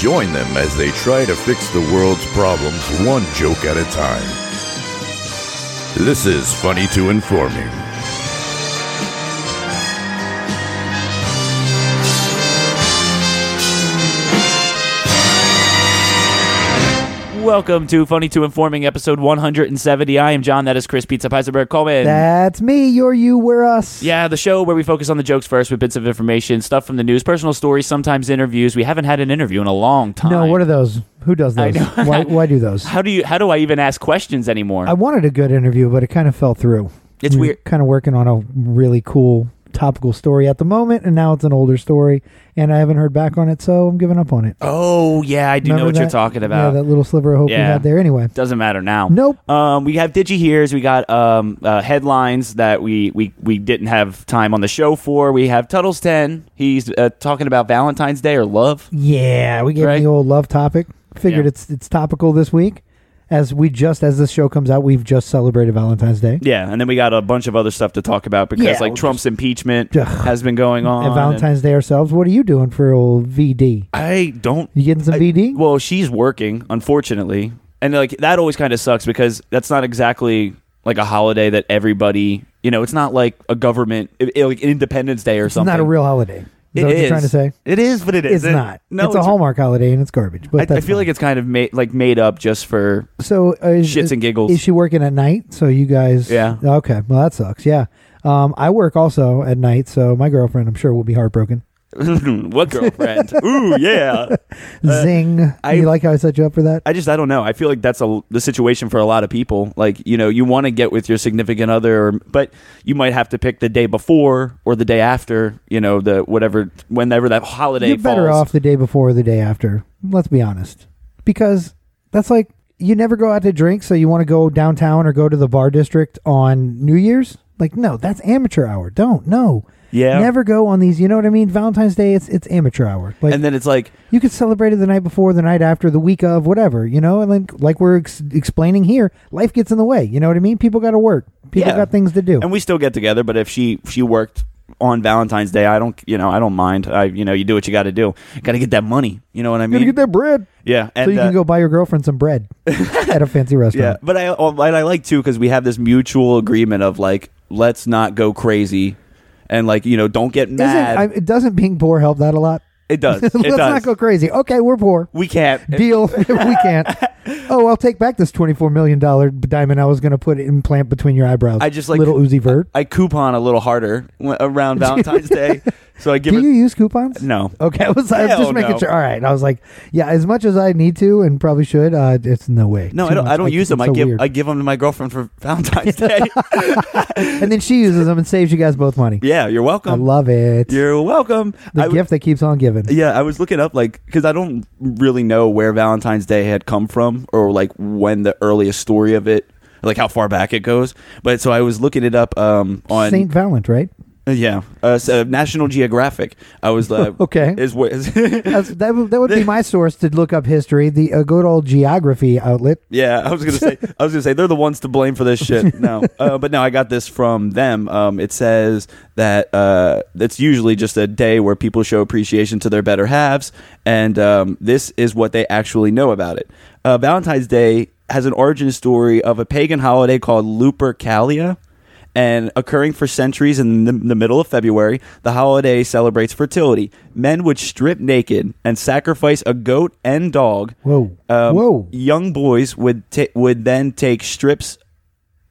Join them as they try to fix the world's problems one joke at a time. This is Funny to Informing. Welcome to Funny to Informing, episode 170. I am John. That is Chris Pizza Peiselberg Coleman. That's me. You're you. We're us. yeah, the show where we focus on the jokes first with bits of information, stuff from the news, personal stories, sometimes interviews. We haven't had an interview in a long time. No, what are those? Who does those? why, why do those? How do you? How do I even ask questions anymore? I wanted a good interview, but it kind of fell through. It's We're weird. Kind of working on a really cool topical story at the moment, and now it's an older story, and I haven't heard back on it, so I'm giving up on it. oh yeah, I do know Remember what you're that? talking Yeah, about. that little sliver of hope we Yeah. had there. Anyway, Doesn't matter now. Nope. Um, we have Digi Hears. We got um, uh, headlines that we, we, we didn't have time on the show for. We have Tuttle's 10. He's uh, talking about Valentine's Day or love. yeah, we gave Right. the old love topic. Figured Yeah. it's it's topical this week, as we just as this show comes out, we've just celebrated Valentine's Day. Yeah, and then we got a bunch of other stuff to talk about because Yeah, like we'll Trump's impeachment Ugh. has been going on. and Valentine's Day ourselves. What are you doing for old VD? I don't. You getting some VD? Well, she's working, unfortunately, and like that always kind of sucks because that's not exactly like a holiday that everybody. You know, it's not like a government it- it- like Independence Day or something. It's something. not a real holiday. Is It that what you're trying to say? It is, but it It's isn't. No, it's, a Hallmark holiday and it's garbage. But I, I feel fine. like it's kind of made like made up just for so uh, is, shits and giggles. Is she working at night? So you guys, Yeah. Okay, well that sucks. Yeah, um, I work also at night, so my girlfriend, I'm sure, will be heartbroken. what girlfriend? Ooh, yeah. Zing! Uh, I- you like how I set you up for that? I just I don't know. I feel like that's a the situation for a lot of people. Like you know, you want to get with your significant other, or, but you might have to pick the day before or the day after. You know, the whatever whenever that holiday. You're better falls. off the day before or the day after. Let's be honest, because that's like you never go out to drink, so you want to go downtown or go to the bar district on New Year's. Like, no, that's amateur hour. Don't no. Yeah. Never go on these. You know what I mean? Valentine's Day, it's it's amateur hour. Like, And then it's like, you could celebrate it the night before, the night after, the week of, whatever. You know, and like like we're ex- explaining here, life gets in the way. You know what I mean? People got to work. People Yeah. got things to do. and we still get together. But if she she worked on Valentine's Day, I don't you know I don't mind. I you know you do what you got to do. Got to get that money. You know what I mean? get that bread, yeah. And so you uh, can go buy your girlfriend some bread at a fancy restaurant. Yeah, but I oh, I like too because we have this mutual agreement of like let's not go crazy, and like you know don't get Isn't, mad. I, it doesn't being poor help that a lot? it does. It Let's does. not go crazy. Okay, we're poor. we can't. Deal. we can't. Oh, I'll take back this twenty-four million dollar diamond I was going to put implant between your eyebrows. I just like Lil Uzi Vert. I coupon a little harder around Valentine's Day, so I give Do it. you use coupons? no, Okay, I was, I was just making no. sure. All right, I was like, yeah, as much as I need to and probably should, uh, it's no way. no, Too I don't. much. I don't use them. I so give. weird. I give them to my girlfriend for Valentine's Day. and then she uses them and saves you guys both money. yeah, you're welcome. I love it. You're welcome. the I w- gift that keeps on giving. Yeah, I was looking up like because I don't really know where Valentine's Day had come from or like when the earliest story of it, like how far back it goes. But so I was looking it up um, on Saint Valent, right? Uh, yeah, uh, so National Geographic. I was uh, Okay. Is? Is that, would- that would be my source to look up history. The uh, good old geography outlet. yeah, I was gonna say. I was gonna say they're the ones to blame for this shit. No, uh, but no, I got this from them. Um, it says that uh, it's usually just a day where people show appreciation to their better halves, and um, this is what they actually know about it. Uh, Valentine's Day has an origin story of a pagan holiday called Lupercalia. And occurring for centuries in the, the middle of February, the holiday celebrates fertility. Men would strip naked and sacrifice a goat and dog. Whoa. Um, Whoa. Young boys would ta- would then take strips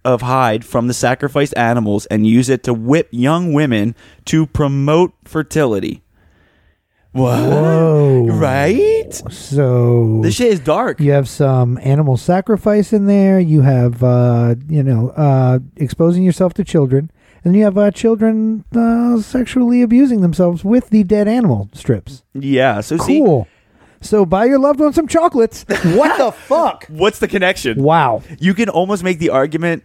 of hide from the sacrificed animals and use it to whip young women to promote fertility. What? Whoa. Right? So This shit is dark. you have some animal sacrifice in there. You have, uh, you know, uh, exposing yourself to children. And you have uh, children uh, sexually abusing themselves with the dead animal strips. Yeah. So see, Cool. So buy your loved one some chocolates. What the fuck? What's the connection? Wow. You can almost make the argument,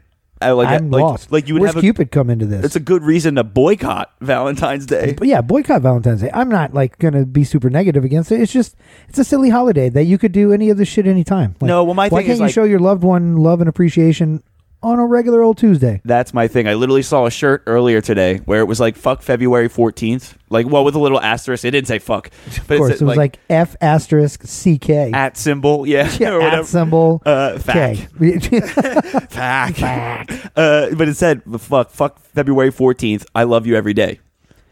uh, like, I'm like, lost. like you would Where's have. A, Cupid come into this? it's a good reason to boycott Valentine's Day. But yeah, boycott Valentine's Day. I'm not like gonna be super negative against it. It's just it's a silly holiday that you could do any of this shit anytime. Like, No, well, my why thing can't is, you like- show your loved one love and appreciation on a regular old Tuesday? That's my thing. I literally saw a shirt earlier today where it was like "fuck February 14th," like well with a little asterisk. It didn't say "fuck," but Of course, it was like, F asterisk C K. at symbol, yeah, Yeah, at symbol Uh, fact. K. Fact. Uh, but it said "fuck, fuck February 14th." I love you every day,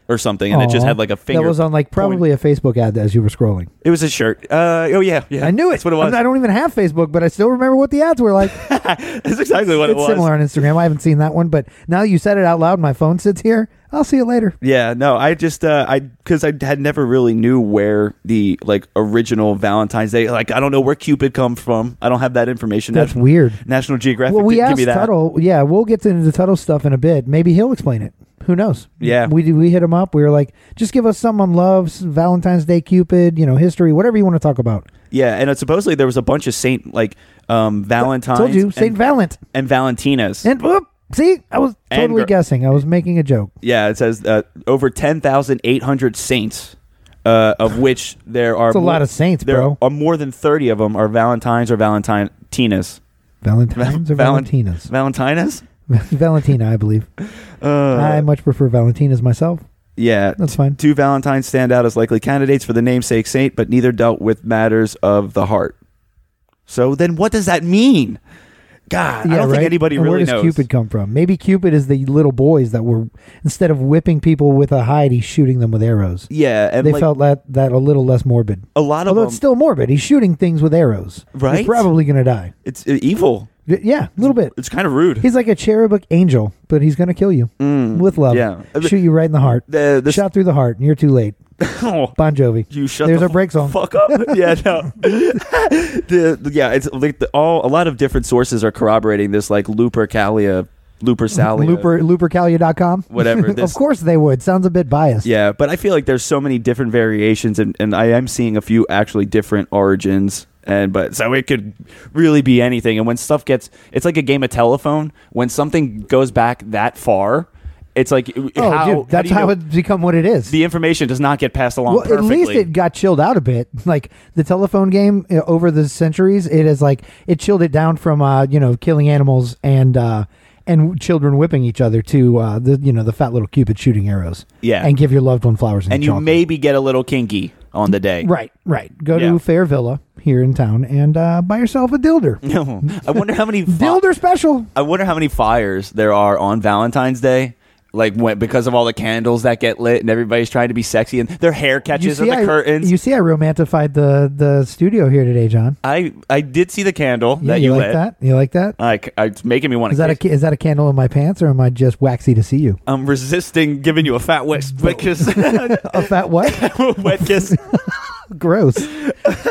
or something, and it just Aw. had like a finger. That was on like probably a Facebook ad as you were scrolling. It was a shirt. Uh, oh yeah, yeah. I knew it. That's what it was. I don't even have Facebook, but I still remember what the ads were like. That's exactly what it it's was. similar on Instagram. I haven't seen that one, but now that you said it out loud, my phone sits here. I'll see it later. Yeah, no, I just uh, I because I had never really knew where the like original Valentine's Day. Like I don't know where Cupid comes from. I don't have that information. That's National, weird. National Geographic Well, we didn't asked give me that. Tuttle. Yeah, we'll get into the Tuttle stuff in a bit. Maybe he'll explain it. Who knows? Yeah. we we hit him up. We were like, just give us some on loves, Valentine's Day, Cupid, you know, history, whatever you want to talk about. Yeah, and supposedly there was a bunch of Saint like um Valentines. Told you, Saint and, Valent. and Valentinas. And whoop, see, I was totally guessing. I was making a joke. yeah, it says uh, over ten thousand eight hundred saints. Uh, of which there are It's a more- lot of saints, there bro. are more than thirty of them are Valentines or Valentinas. Valentines or Valentinas? Valentinas? Valentina, I believe. Uh, I much prefer Valentinas myself. yeah, That's fine. Two Valentines stand out as likely candidates for the namesake saint, but neither dealt with matters of the heart. So then, what does that mean? God, I don't think anybody And really where does knows. Cupid come from? Maybe Cupid is the little boys that were instead of whipping people with a hide, he's shooting them with arrows. yeah, and they like, felt that that a little less morbid. a lot of Although them, it's still morbid. He's shooting things with arrows. Right? He's probably going to die. it's uh, evil. Yeah, a little bit. It's kind of rude. He's like a cherubic angel, but he's going to kill you with love. Mm. yeah. Shoot you right in the heart. The, Shot through the heart, and you're too late. oh, Bon Jovi. you shut There's the our break song. Fuck up. yeah, no. the, the- yeah, it's like the, all a lot of different sources are corroborating this, like Lupercalia, Lupercalia, Looper, loopercalia.com. Whatever, this- of course they would. Sounds a bit biased. Yeah, but I feel like there's so many different variations, and, and I am seeing a few actually different origins. And but so it could really be anything. And when stuff gets, it's like a game of telephone. When something goes back that far, it's like Oh, how, dude, that's how it's become what it is. the information does not get passed along well, at least it got chilled out a bit. Like the telephone game uh, over the centuries, it is like it chilled it down from uh, you know killing animals and uh, and children whipping each other to uh, the you know the fat little cupid shooting arrows. Yeah. and give your loved one flowers and, and you chocolate. maybe get a little kinky on the day. right, right. Go Yeah. to Fairvilla here in town and uh, buy yourself a dilder. I wonder how many fi- dilder special. I wonder how many fires there are on Valentine's Day. Like when, because of all the candles that get lit and everybody's trying to be sexy and their hair catches on the I, curtains. You see, I romantified the the studio here today, John. I I did see the candle Yeah, that you you, like lit. that? You like that? I, it's making me want to. Is that a is that a candle in my pants, or am I just waxy to see you? I'm resisting giving you a fat wet, wet kiss. A fat what? wet kiss. Gross.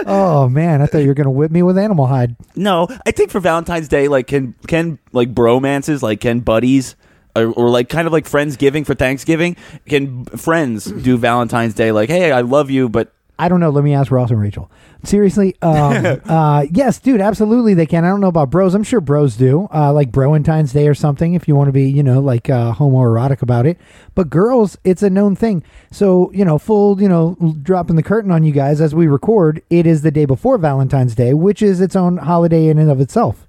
oh man, I thought you were gonna whip me with animal hide. No, I think for Valentine's Day, like can can like bromances, like can buddies. Or, or like kind of like friends giving for Thanksgiving. Can friends do Valentine's Day? Like, hey, I love you, but I don't know. Let me ask Ross and Rachel. Seriously, um, uh, yes, dude, absolutely they can. I don't know about bros. I'm sure bros do, uh, like Broentine's Day or something. If you want to be, you know, like uh, homoerotic about it. But girls, it's a known thing. So you know, full, you know, dropping the curtain on you guys as we record. It is the day before Valentine's Day, which is its own holiday in and of itself.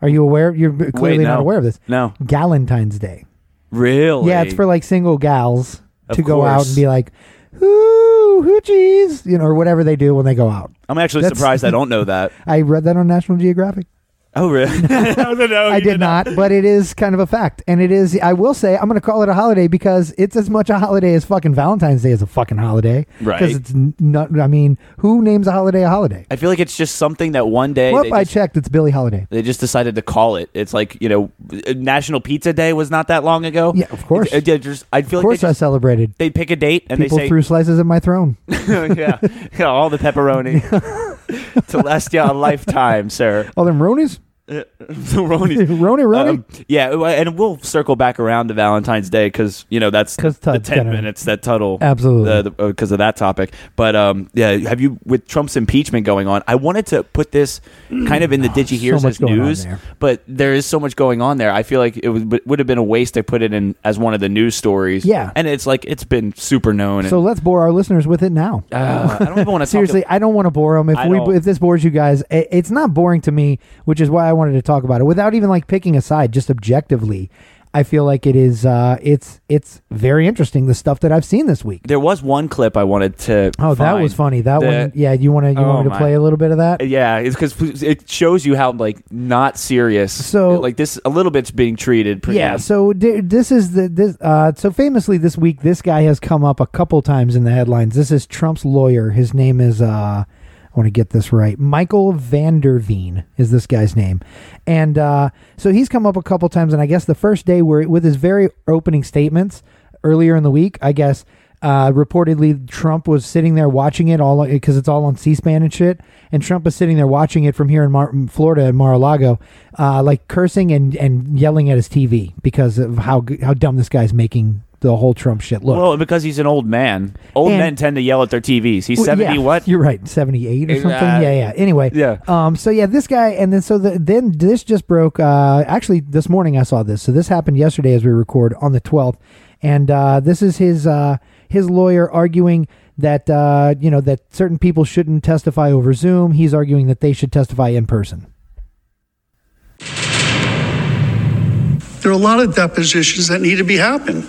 Are you aware? You're clearly Wait, not aware of this. no, Galentine's Day. really. Yeah, it's for like single gals Of to go out course. and be like, "Ooh, hoochies," you know, or whatever they do when they go out. I'm actually That's- surprised I don't know that. I read that on National Geographic. Oh, really? I don't. I You did not, but it is kind of a fact, and it is. I will say I'm going to call it a holiday because it's as much a holiday as fucking Valentine's Day is a fucking holiday. Right. Because it's not. I mean, who names a holiday a holiday? I feel like it's just something that one day Well, they, I just, checked. It's Billie Holiday. they just decided to call it. It's like you know, uh, National Pizza Day was not that long ago. Yeah, of course. It- it uh, just, I feel Of like course, they I just, celebrated. they pick a date and People they say, threw slices at my throne. yeah, yeah, all the pepperoni to last you a lifetime, sir. All them Ronies. Roni. Roni, Roni? Um, yeah, and we'll circle back around to Valentine's Day because you know that's the ten gonna- minutes that Tuttle Absolutely. because of that topic. But um, yeah, have you with Trump's impeachment going on? I wanted to put this kind of in the did you hear So as news, there. but there is so much going on there. I feel like it would would have been a waste to put it in as one of the news stories. Yeah. and it's like it's been super known. And, so let's bore our listeners with it now. uh, I don't even want to Seriously, I don't want to bore them. If I we don't- if this bores you guys, i it's not boring to me, which is why I wanted to talk about it without even like picking a side, just objectively. I feel like it is. Uh, it's it's very interesting the stuff that I've seen this week. There was one clip I wanted to. Oh, that was funny. That that- one, yeah. You want to you Oh, want me to my. play a little bit of that? Yeah, it's because it shows you how like not serious. So- like this, a little bit's being treated. Pretty Yeah. So di- this is the this. Uh, so famously this week, this guy has come up a couple times in the headlines. This is Trump's lawyer. His name is. Uh, want to get this right. Michael van der Veen is this guy's name, and uh, so he's come up a couple times. And I guess the first day where with his very opening statements earlier in the week, I guess. Uh, reportedly, Trump was sitting there watching it all because it's all on C-SPAN and shit. And Trump was sitting there watching it from here in Mar- Florida in Mar-a-Lago, uh, like cursing and, and yelling at his TV because of how how dumb this guy's making the whole Trump shit look. Well, because he's an old man. Old And- men tend to yell at their TVs. He's Well, seventy. yeah, What? You're right, seventy eight or Uh, something. yeah, yeah. Anyway, yeah. Um. So yeah, this guy, and then so the, then this just broke. Uh, actually, this morning I saw this. So this happened yesterday as we record on the twelfth, and uh, this is his uh, his lawyer arguing that uh, you know that certain people shouldn't testify over Zoom. He's arguing that they should testify in person. There are a lot of depositions that need to be happen.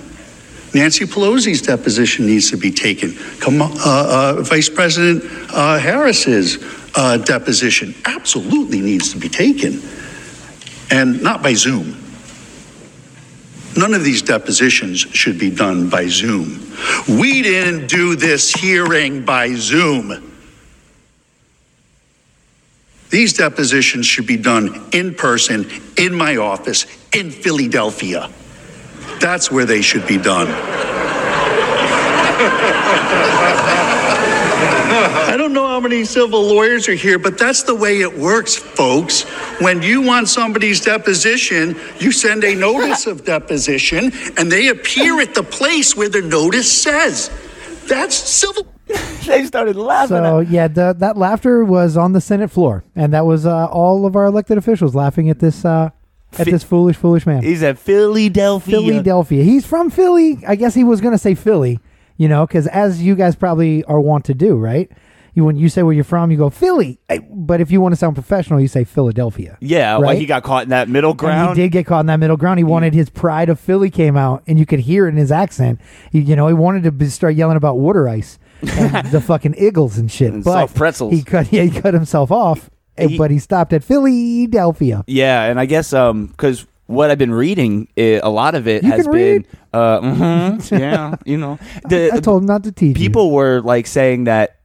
Nancy Pelosi's deposition needs to be taken. Come uh, uh, Vice President uh, Harris's uh, deposition absolutely needs to be taken, and not by Zoom. None of these depositions should be done by Zoom. We didn't do this hearing by Zoom. These depositions should be done in person, in my office, in Philadelphia. That's where they should be done. I don't know how many civil lawyers are here, but that's the way it works, folks. When you want somebody's deposition, you send a notice of deposition, and they appear at the place where the notice says. That's civil. they started laughing. So at yeah, the, that laughter was on the Senate floor, and that was uh, all of our elected officials laughing at this uh, at Phi- this foolish, foolish man. He's at Philadelphia. Philadelphia. He's from Philly. I guess he was going to say Philly, you know, because as you guys probably are wont to do, right? You when you say where you're from, you go Philly. But if you want to sound professional, you say Philadelphia. Yeah, right? like he got caught in that middle ground. And he did get caught in that middle ground. He wanted his pride of Philly came out, and you could hear it in his accent. He, you know, he wanted to be, start yelling about water ice and the fucking Eagles and shit. And but soft pretzels. He cut. Yeah, he cut himself off. He- but he stopped at Philadelphia. Yeah, and I guess um because what I've been reading, eh, a lot of it You has can been read? uh mhm, yeah, you know the I told him not to teach. you. people were like saying that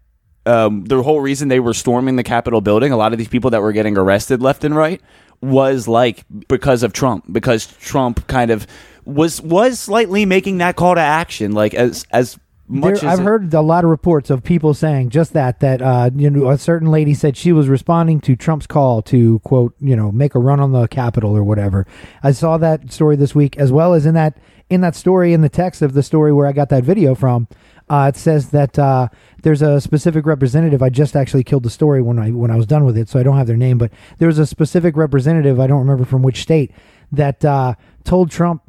um, the whole reason they were storming the Capitol building, a lot of these people that were getting arrested left and right, was like because of Trump, because Trump kind of was was slightly making that call to action, like as as much There, I've it- heard a lot of reports of people saying just that that uh, you know a certain lady said she was responding to Trump's call to quote you know make a run on the Capitol or whatever. I saw that story this week as well as in that in that story in the text of the story where I got that video from. Uh, it says that uh, there's a specific representative. I just actually killed the story when I when I was done with it, so I don't have their name. But there was a specific representative. I don't remember from which state that uh, told Trump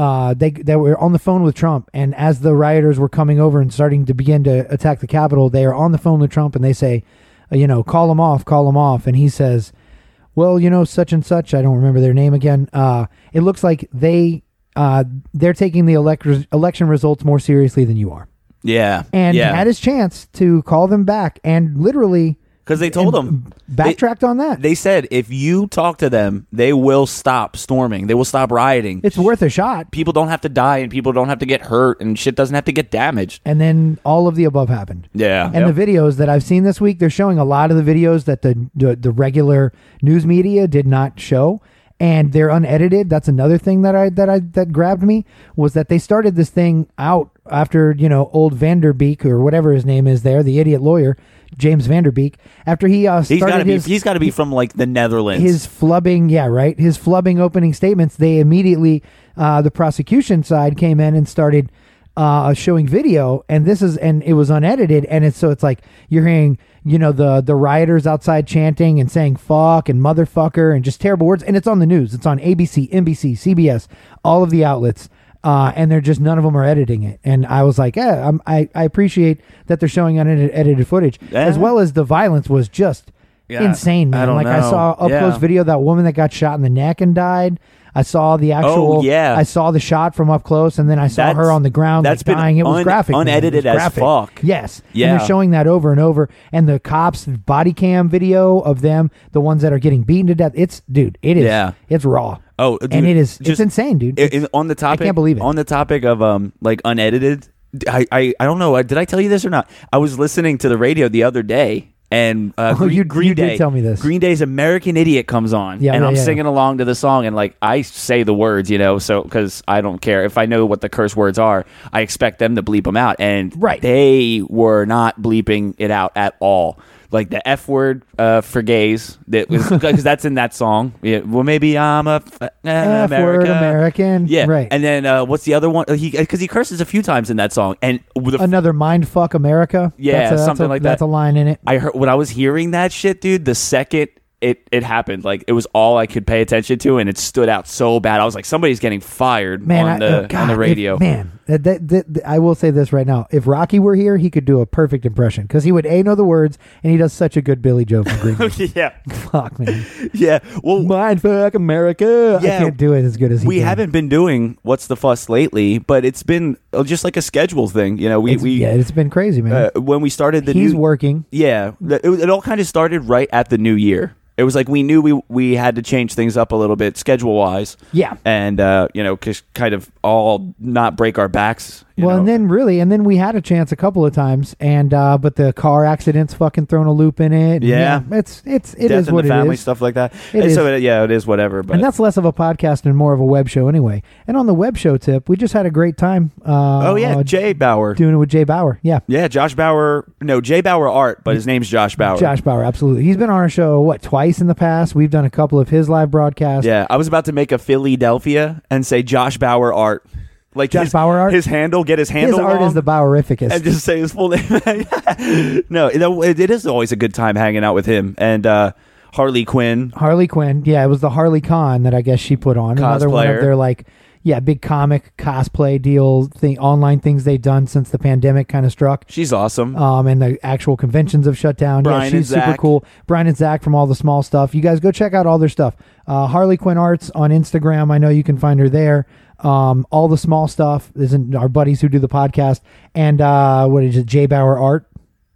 uh, they they were on the phone with Trump, and as the rioters were coming over and starting to begin to attack the Capitol, they are on the phone with Trump, and they say, uh, you know, call them off, call them off, and he says, well, you know, such and such. I don't remember their name again. Uh, it looks like they uh, they're taking the elect- election results more seriously than you are, yeah, and yeah, had his chance to call them back, and literally because they told him backtracked on that. They said if you talk to them, they will stop storming. They will stop rioting. it's worth a shot. people don't have to die and people don't have to get hurt and shit doesn't have to get damaged. And then all of the above happened. Yeah. And the videos that I've seen this week, they're showing a lot of the videos that the, the the regular news media did not show, and they're unedited. That's another thing that I that I that grabbed me was that they started this thing out after you know old Vanderbeek or whatever his name is there, the idiot lawyer, James Vanderbeek, after he uh, He's started got to be. his He's got to be from like the Netherlands. his flubbing, yeah, right. His flubbing opening statements. They immediately, uh, the prosecution side came in and started uh, showing video, and this is and it was unedited, and it's so it's like you're hearing, you know, the the rioters outside chanting and saying "fuck" and "motherfucker" and just terrible words, and it's on the news. It's on ABC, NBC, CBS, all of the outlets. Uh, and they're just none of them are editing it, and I was like, yeah, I'm, I I appreciate that they're showing unedited edited footage, as well as the violence was just Yeah, insane, I man. don't like I saw up Yeah. close video of that woman that got shot in the neck and died. I saw the actual. Oh, yeah. I saw the shot from up close, and then I saw That's- her on the ground. that's like, dying. It was un- graphic. It was unedited as graphic. fuck. Yes, and Yeah. they're showing that over and over. And the cops' body cam video of them, the ones that are getting beaten to death. It's dude. It is. Yeah. It's raw. Oh, and dude, it is. it's just- insane, dude. It's- in- on the topic, I can't believe it. On the topic of um, like unedited, I, I, I don't know. Did I tell you this or not? I was listening to the radio the other day, and uh, Oh, Green, you- Green you Day, tell me this. Green Day's "American Idiot" comes on, Yeah, and yeah, I'm yeah. singing along to the song, and like I say the words, you know, so because I don't care if I know what the curse words are, I expect them to bleep them out, and Right. they were not bleeping it out at all. Like the F word uh, for gays, that was because that's in that song. Yeah, well, maybe I'm a f- uh, F word America. American. Yeah, right. And then uh, what's the other one? He because he curses a few times in that song, and with the, Another mind fuck America. Yeah, That's a- that's something a- like that. That's a line in it. I heard when I was hearing that shit, dude. The second it it happened, like it was all I could pay attention to, and it stood out so bad. I was like, somebody's getting fired man, on I- the oh, God, on the if- radio. man, that, that, that, that- I will say this right now: if Rocky were here, he could do a perfect impression because he would a know the words, and he does such a good Billie Joe from Green Day. yeah, Fuck man, yeah. Well, mind fuck America. I Yeah. can't do it as good as he. we can. haven't been doing what's the fuss lately, but it's been uh, just like a schedule thing. You know, we It's- we yeah, it's been crazy, man. uh, when we started the He's new, working. Yeah, it, it all kind of started right at the new year. It was like we knew we we had to change things up a little bit schedule wise. Yeah. and uh, you know, just kind of all not break our backs. Well, know. and then really, and then we had a chance a couple of times, and uh, but the car accidents fucking thrown a loop in it. and Yeah. it's it's it death is what the family it is. stuff like that. It And so it- yeah, it is whatever. But and that's less of a podcast and more of a web show anyway. And on the web show tip, we just had a great time. Uh, oh yeah, uh, Jay Bauer. doing it with Jay Bauer. Yeah, Yeah, Josh Bauer. No, Jay Bauer Art, but his name's Josh Bauer. Josh Bauer, absolutely. He's been on our show what twice in the past. We've done a couple of his live broadcasts. Yeah, I was about to make a Philadelphia and say Josh Bauer Art. Like Josh his, Bauer Art? His handle, get his handle. his art wrong. is the Bauerificus. and just say his full name. no, it, it is always a good time hanging out with him and uh, Harley Quinn. Harley Quinn. Yeah, it was the Harley Con that I guess she put on. Another one of their like, yeah, big comic cosplay deal thing, online things they've done since the pandemic kind of struck. She's awesome. Um, and the actual conventions have shut down. Brian yeah, she's super cool. Brian and Zach from all the small stuff. You guys go check out all their stuff. Uh, Harley Quinn Arts on Instagram. I know you can find her there. Um, all the small stuff Isn't our buddies who do the podcast. And uh, what is it? J Bauer Art.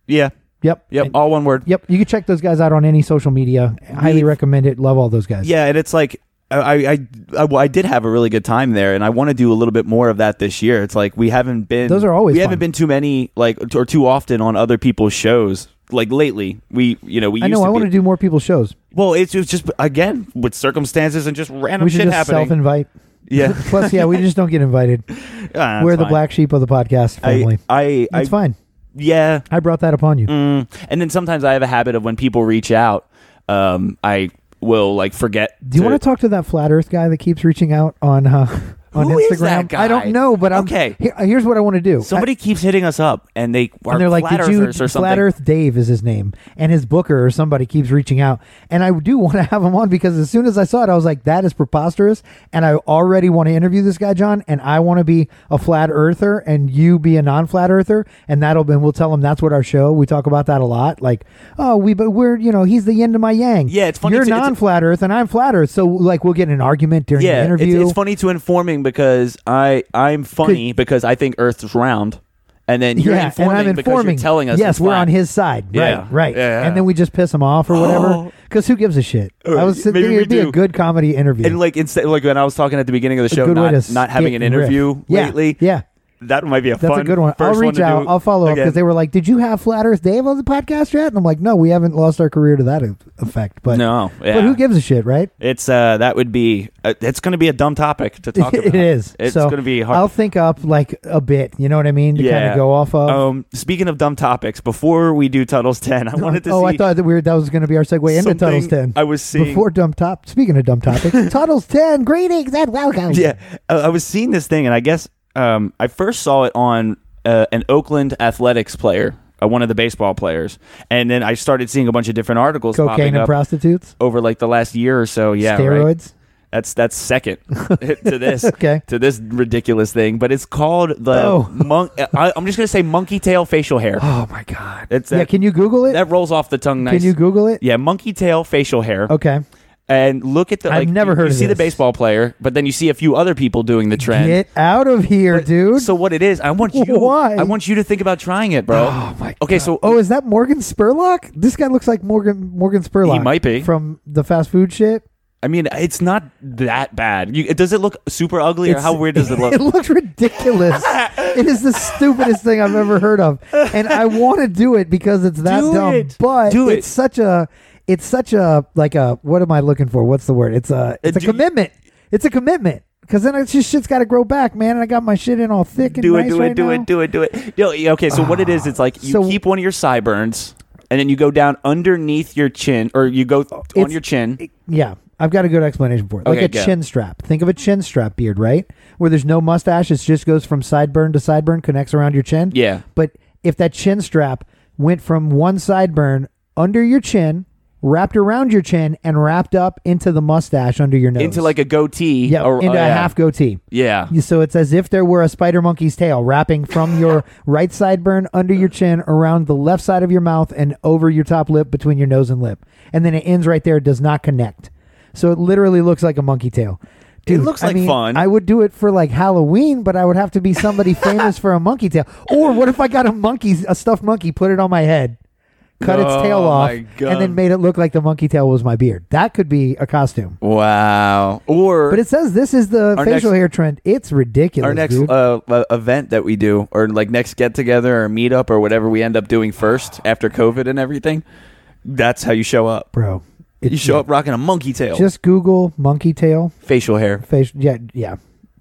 yeah. Yep. Yep. And- all one word. Yep, you can check those guys out on any social media. Highly We've- recommend it. Love all those guys. Yeah, and it's like I, I, I, I did have a really good time there, and I want to do a little bit more of that this year. It's like we haven't been; Those are always we fun. haven't been too many, like or too often on other people's shows. Like lately, we, you know, we. I know. I want to do more people's shows. Well, it's, it's just again with circumstances and just random we should shit just happening. self-invite. Yeah, Plus, yeah, we just don't get invited. Ah, We're the fine. black sheep of the podcast family. I, I, It's I fine. yeah. I brought that upon you. Mm. And then sometimes I have a habit of when people reach out, um, I will like forget. Do you want to talk to that flat Earth guy that keeps reaching out on uh, on Who Instagram? is that guy? I don't know, but I'm Okay. Here, uh, here's what I want to do. Somebody keeps hitting us up, and they are and they're like, flat "Did you?" Flat Earth Dave is his name, and his booker or somebody keeps reaching out, and I do want to have him on because as soon as I saw it, I was like, "That is preposterous," and I already want to interview this guy, John, and I want to be a flat earther, and you be a non-flat earther, and that'll be. We'll tell him that's what our show. We talk about that a lot, like, oh, we, but we're, you know, he's the yin to my yang. Yeah, it's funny You're non-flat Earth, and I'm flat Earth, so like we'll get in an argument during yeah, the it's, interview. it's funny to informing because I I'm funny because I think Earth's round, and then you're yeah, informing, and I'm because informing. you're telling us. Yes, it's we're flat. on his side. Yeah. Right, right. Yeah, yeah. And then we just piss him off or whatever. Oh. Because who gives a shit? Uh, I was maybe thinking we it'd be a good comedy interview. And like instead, like when I was talking at the beginning of the show, good way not, to not having an and riff. interview yeah, lately. Yeah. That might be a That's fun a good one. I'll reach out. I'll follow up again. because they were like, "Did you have Flat Earth Dave on the podcast yet?" And I'm like, "No, we haven't lost our career to that effect." But no, yeah. but who gives a shit, right? It's uh that would be uh, it's going to be a dumb topic to talk about. it is. It's so going to be hard. I'll think up like a bit. You know what I mean? To kind Yeah. of go off of. um, speaking of dumb topics, before we do Tuttle's ten, I wanted to see. oh. I thought that we were, that was going to be our segue into Tuttle's ten. I was seeing. Before dumb top. Speaking of dumb topics, Tuttle's ten. Greetings and welcome. yeah, uh, I was seeing this thing, and I guess um, I first saw it on uh, an Oakland Athletics player, uh, one of the baseball players, and then I started seeing a bunch of different articles Cocaine and prostitutes. over like the last year or so. Yeah, right? steroids. That's that's second to this. Okay. To this ridiculous thing, but it's called the Oh. monk. I, I'm just gonna say monkey tail facial hair. Oh my god. It's yeah. that, Can you Google it? that rolls off the tongue nice. Can you Google it? Yeah, monkey tail facial hair. Okay. And look at the. I've Like, never you, heard You of see the this. baseball player, but then you see a few other people doing the trend. Get out of here, dude. So what it is, I want you. Why? I want you to think about trying it, bro. Oh my. Okay, God. so oh, is that Morgan Spurlock? This guy looks like Morgan Morgan Spurlock. He might be. from the fast food shit. I mean, it's not that bad. You, does it look super ugly, or It's- how weird does it look? It looks ridiculous. it is the stupidest thing I've ever heard of, and I want to do it because it's that Do dumb. it. But Do it. it's such a, it's such a like a. What am I looking for? What's the word? It's a, uh, it's a do you- commitment. It's a commitment. Because then it's just shit's got to grow back, man. And I got my shit in all thick and do it, nice do right it, do now. it, do it, do it. No, yeah, okay, so what it is, it's like you So- keep one of your sideburns, and then you go down underneath your chin, or you go oh, on It's- your chin. Yeah, I've got a good explanation for it. Like Okay, a go. chin strap. Think of a chin strap beard, right? Where there's no mustache, it just goes from sideburn to sideburn, connects around your chin. Yeah. But if that chin strap went from one sideburn under your chin, wrapped around your chin, and wrapped up into the mustache under your nose, Into like a goatee. yeah, or, into a yeah. half goatee. Yeah. So it's as if there were a spider monkey's tail wrapping from your right sideburn under your chin, around the left side of your mouth, and over your top lip between your nose and lip. And then it ends right there, it does not connect. So it literally looks like a monkey tail. Dude, looks I like mean, fun. I would do it for like Halloween, but I would have to be somebody famous for a monkey tail. Or what if I got a monkey, a stuffed monkey, put it on my head, cut its tail Oh, off, my and then made it look like the monkey tail was my beard? That could be a costume. Wow. Or But it says this is the Our facial next- hair trend. It's ridiculous. our next dude. uh, uh, event that we do, or like next get together or meetup or whatever we end up doing first after COVID and everything. That's how you show up. bro. You show yeah. up rocking a monkey tail, Just Google monkey tail facial hair, facial. Yeah, yeah.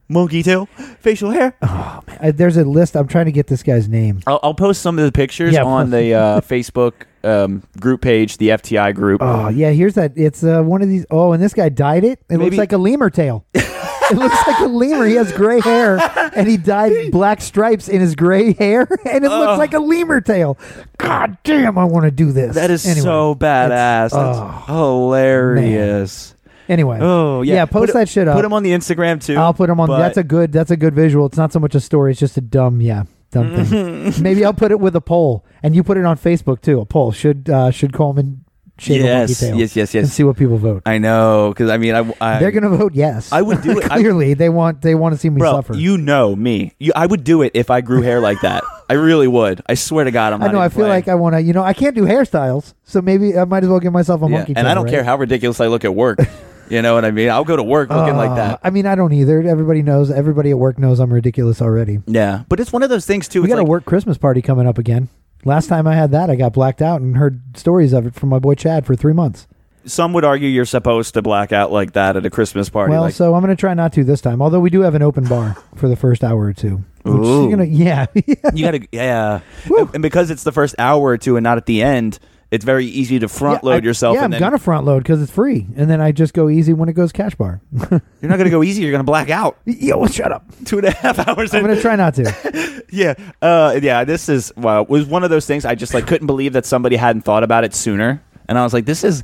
monkey tail, facial hair. Uh, there's a list. I'm trying to get this guy's name. I'll, I'll post some of the pictures Yeah, on the uh, Facebook um, group page, the FTI group. Oh yeah, here's that. It's uh, one of these. Oh, and this guy dyed it. It looks like a lemur tail. it looks like a lemur. He has gray hair, and he dyed black stripes in his gray hair, and it looks like a lemur tail. God damn, I want to do this. that is Anyway, so badass. That's oh, hilarious. Anyway, Oh yeah, yeah. Post Put that shit up. Put them on the Instagram too. I'll put them on. That's a good. That's a good visual. It's not so much a story. It's just a dumb. Yeah, dumb thing. Maybe I'll put it with a poll, and you put it on Facebook too. A poll should uh, should Coleman shave a monkey Yes, tail? yes, yes, And yes. see what people vote. I know because I mean I, I They're gonna vote yes. I would do it. I- Clearly, they want they want to see me bro. suffer. You know me. You, I would do it if I grew hair like that. I really would. I swear to God, I'm I not. know. I feel playing. like I want to. You know, I can't do hairstyles, so maybe I might as well give myself a Yeah, monkey. and tail, I don't right? care how ridiculous I look at work. you know what I mean? I'll go to work looking like Uh, that. I mean, I don't either. Everybody knows. Everybody at work knows I'm ridiculous already. Yeah, but it's one of those things too. We got a work Christmas party coming up again. Last time I had that, I got blacked out and heard stories of it from my boy Chad for three months. Some would argue you're supposed to black out like that at a Christmas party. well, like, so I'm going to try not to this time. Although we do have an open bar for the first hour or two. Which Ooh. gonna, yeah, you gotta, yeah. Woo. And because it's the first hour or two and not at the end, it's very easy to front load I- yourself. Yeah, and I'm then gonna front load because it's free, and then I just go easy when it goes cash bar. you're not gonna go easy. You're gonna black out Yo, shut up! two and a half hours. I'm in. gonna try not to. yeah, uh, yeah. This is well, it was one of those things. I just like couldn't believe that somebody hadn't thought about it sooner. And I was like, this is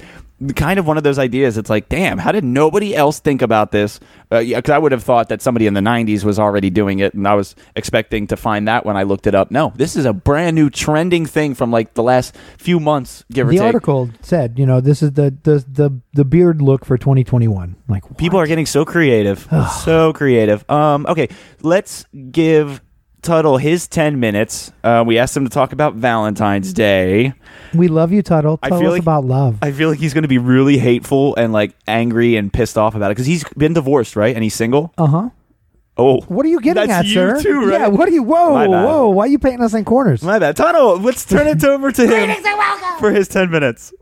kind of one of those ideas. It's like, damn, how did nobody else think about this? Uh, yeah, because I would have thought that somebody in the '90s was already doing it, and I was expecting to find that when I looked it up. No, this is a brand new trending thing from like the last few months, give or The take. article said, you know, this is the the the, the beard look for 2021. Like what? People are getting so creative, so creative. Um, okay, let's give Tuttle his ten minutes. Uh, we asked him to talk about Valentine's Day. we love you, Tuttle. I Tell feel us like- about love. I feel like he's going to be really hateful and like angry and pissed off about it because he's been divorced, right? And he's single. Uh huh. Oh, What are you getting That's at, you sir? too, right? Yeah. What are you? Whoa, whoa! Why are you painting us in corners? My bad. Tuttle. let's turn it over to him for his 10 minutes.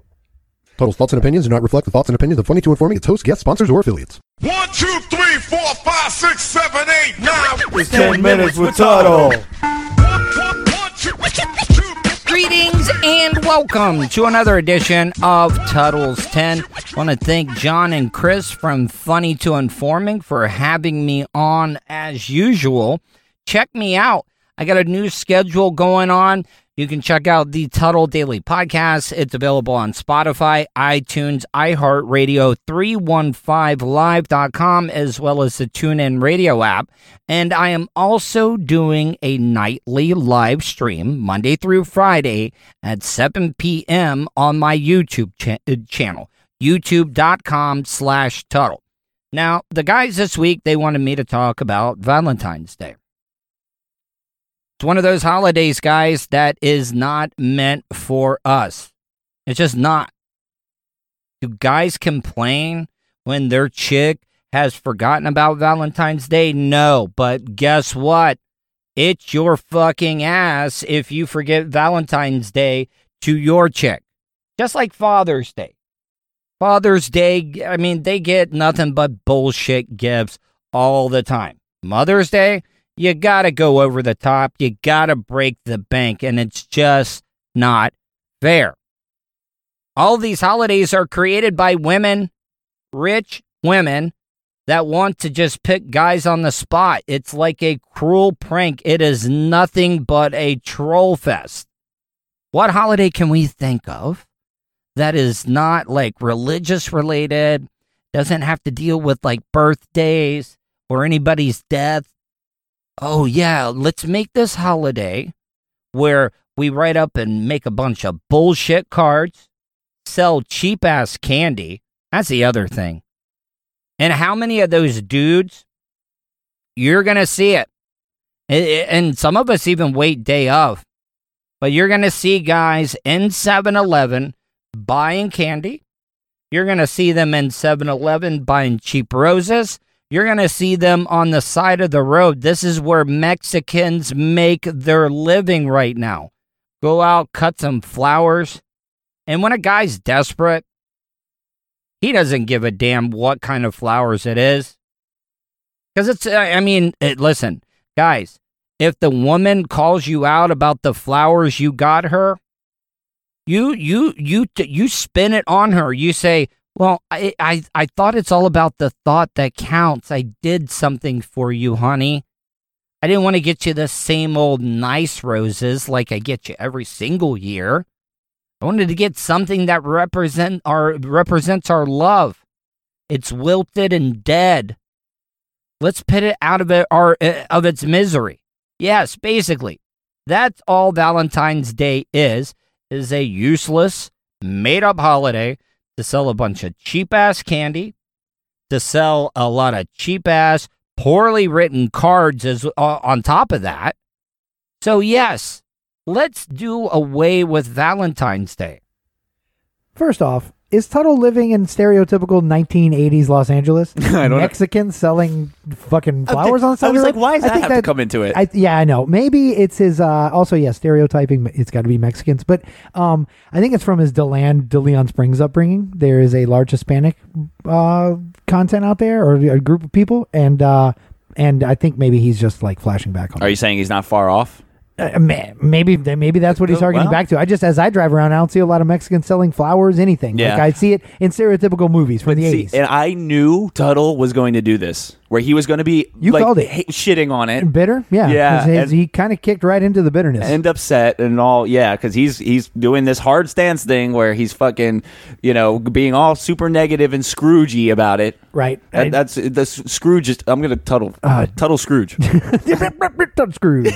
Tuttle's thoughts and opinions do not reflect the thoughts and opinions of Funny to Informing, its hosts, guests, sponsors, or affiliates. One, two, three, four, five, six, seven, eight, nine. It's 10 minutes with two. Greetings and welcome to another edition of Tuttle's 10. I want to thank John and Chris from Funny to Informing for having me on as usual. Check me out. I got a new schedule going on. You can check out the Tuttle Daily Podcast. It's available on Spotify, iTunes, iHeartRadio, 315live.com, as well as the TuneIn Radio app. And I am also doing a nightly live stream Monday through Friday at 7 p.m. on my YouTube cha- uh, channel, youtube.com slash Tuttle. Now, the guys this week, they wanted me to talk about Valentine's Day. It's one of those holidays, guys, that is not meant for us. It's just not. Do guys complain when their chick has forgotten about Valentine's Day? No, but guess what? It's your fucking ass if you forget Valentine's Day to your chick. Just like Father's Day. Father's Day, I mean, they get nothing but bullshit gifts all the time. Mother's Day, you gotta go over the top. You gotta break the bank, and it's just not fair. All these holidays are created by women, rich women, that want to just pick guys on the spot. It's like a cruel prank. It is nothing but a troll fest. What holiday can we think of that is not like religious related, doesn't have to deal with like birthdays or anybody's death? Oh, yeah, let's make this holiday where we write up and make a bunch of bullshit cards, sell cheap ass candy. That's the other thing. And how many of those dudes you're going to see it? And some of us even wait day of. But you're going to see guys in 7-Eleven buying candy. You're going to see them in 7-Eleven buying cheap roses. You're going to see them on the side of the road. This is where Mexicans make their living right now. Go out, cut some flowers. And when a guy's desperate, he doesn't give a damn what kind of flowers it is. Because it's, I mean, it, listen, guys, if the woman calls you out about the flowers you got her, you, you, you, you spin it on her. You say, well, I, I, I thought it's all about the thought that counts. I did something for you, honey. I didn't want to get you the same old nice roses like I get you every single year. I wanted to get something that represent our represents our love. It's wilted and dead. Let's put it out of it our uh, of its misery. Yes, basically. That's all Valentine's Day is is a useless made up holiday to sell a bunch of cheap ass candy, to sell a lot of cheap ass poorly written cards as uh, on top of that. So yes, let's do away with Valentine's Day. First off, is Tuttle living in stereotypical 1980s Los Angeles? I don't know. Mexicans selling fucking flowers on the side I was like, why does I that think have to come into it? I, yeah, I know. Maybe it's his. Uh, also, yeah, stereotyping. It's got to be Mexicans, but um, I think it's from his DeLand De Leon Springs upbringing. There is a large Hispanic uh, content out there, or a group of people, and uh, and I think maybe he's just like flashing back on. Are you saying he's not far off? Uh, maybe maybe that's what he's Uh, targeting well. back to. I just as I drive around, I don't see a lot of Mexicans selling flowers, anything. Yeah. Like I see it in stereotypical movies from the eighties. and I knew Tuttle was going to do this, where he was going to be You like, called it. ha- shitting on it Bitter, yeah, yeah his- he kind of kicked right into the bitterness. and upset and all. Yeah, because he's he's doing this hard stance thing where he's fucking, you know, being all super negative and Scroogey about it. right, That, that's the Scrooge. Is, I'm gonna Tuttle Tuttle Scrooge. tuttle scrooge